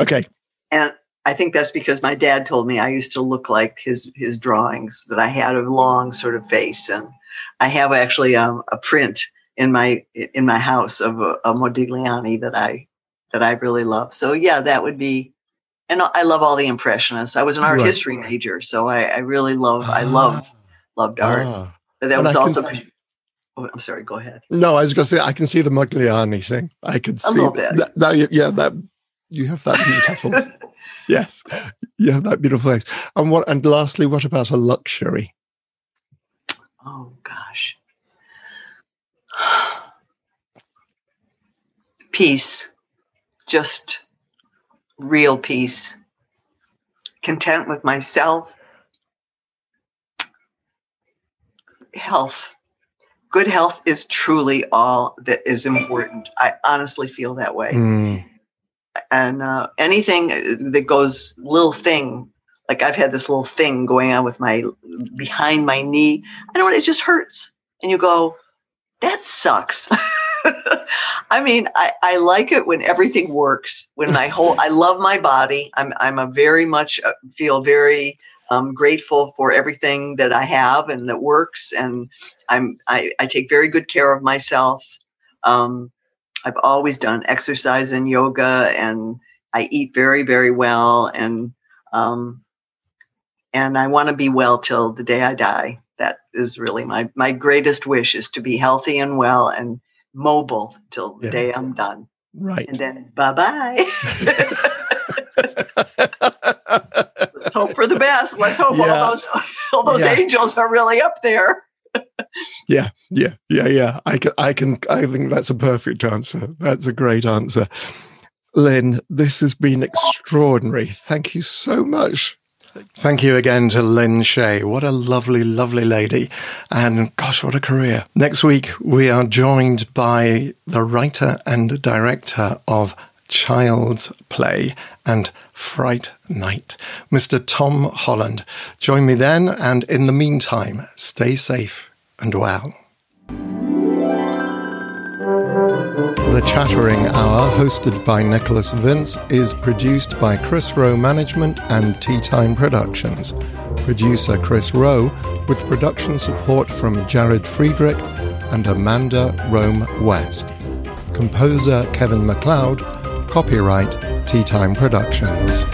Okay, and I think that's because my dad told me I used to look like his his drawings that I had a long sort of face, and I have actually um, a print in my in my house of a, a Modigliani that I that I really love. So yeah, that would be. And I love all the impressionists. I was an art Right. history major, so I, I really love I love loved art. Ah. But that And was I also. see- Oh, I'm sorry. Go ahead. No, I was going to say I can see the Modigliani thing. I could see that. that- you- yeah, that you have that beautiful. yes, you have that beautiful face. And what? And lastly, what about a luxury? Oh gosh. Peace. Just real peace. Content with myself. Health. Good health is truly all that is important. I honestly feel that way Mm, and uh, anything that goes little thing like i've had this little thing going on with my behind my knee i don't it just hurts and you go that sucks i mean I, I like it when everything works when my whole i love my body i'm i'm a very much uh, feel very um, grateful for everything that i have and that works and i'm i, I take very good care of myself um, I've always done exercise and yoga, and I eat very, very well, and um, and I want to be well till the day I die. that is really my my greatest wish is to be healthy and well and mobile till the Yeah. day I'm done. Right. And then bye bye. Let's hope for the best. Let's hope Yeah. all those all those Yeah. angels are really up there. Yeah, yeah, yeah, yeah. I can, I can, I think that's a perfect answer. That's a great answer. Lin, this has been oh. extraordinary. Thank you so much. Thank you again to Lin Shaye. What a lovely, lovely lady. And gosh, what a career. Next week, we are joined by the writer and director of Child's Play and Fright Night, Mr. Tom Holland. Join me then, and in the meantime, stay safe and well. The Chattering Hour, hosted by Nicholas Vince, is produced by Chris Rowe Management and Tea Time Productions. Producer Chris Rowe, with production support from Jared Friedrich and Amanda Rome West. Composer Kevin MacLeod, copyright Tea Time Productions.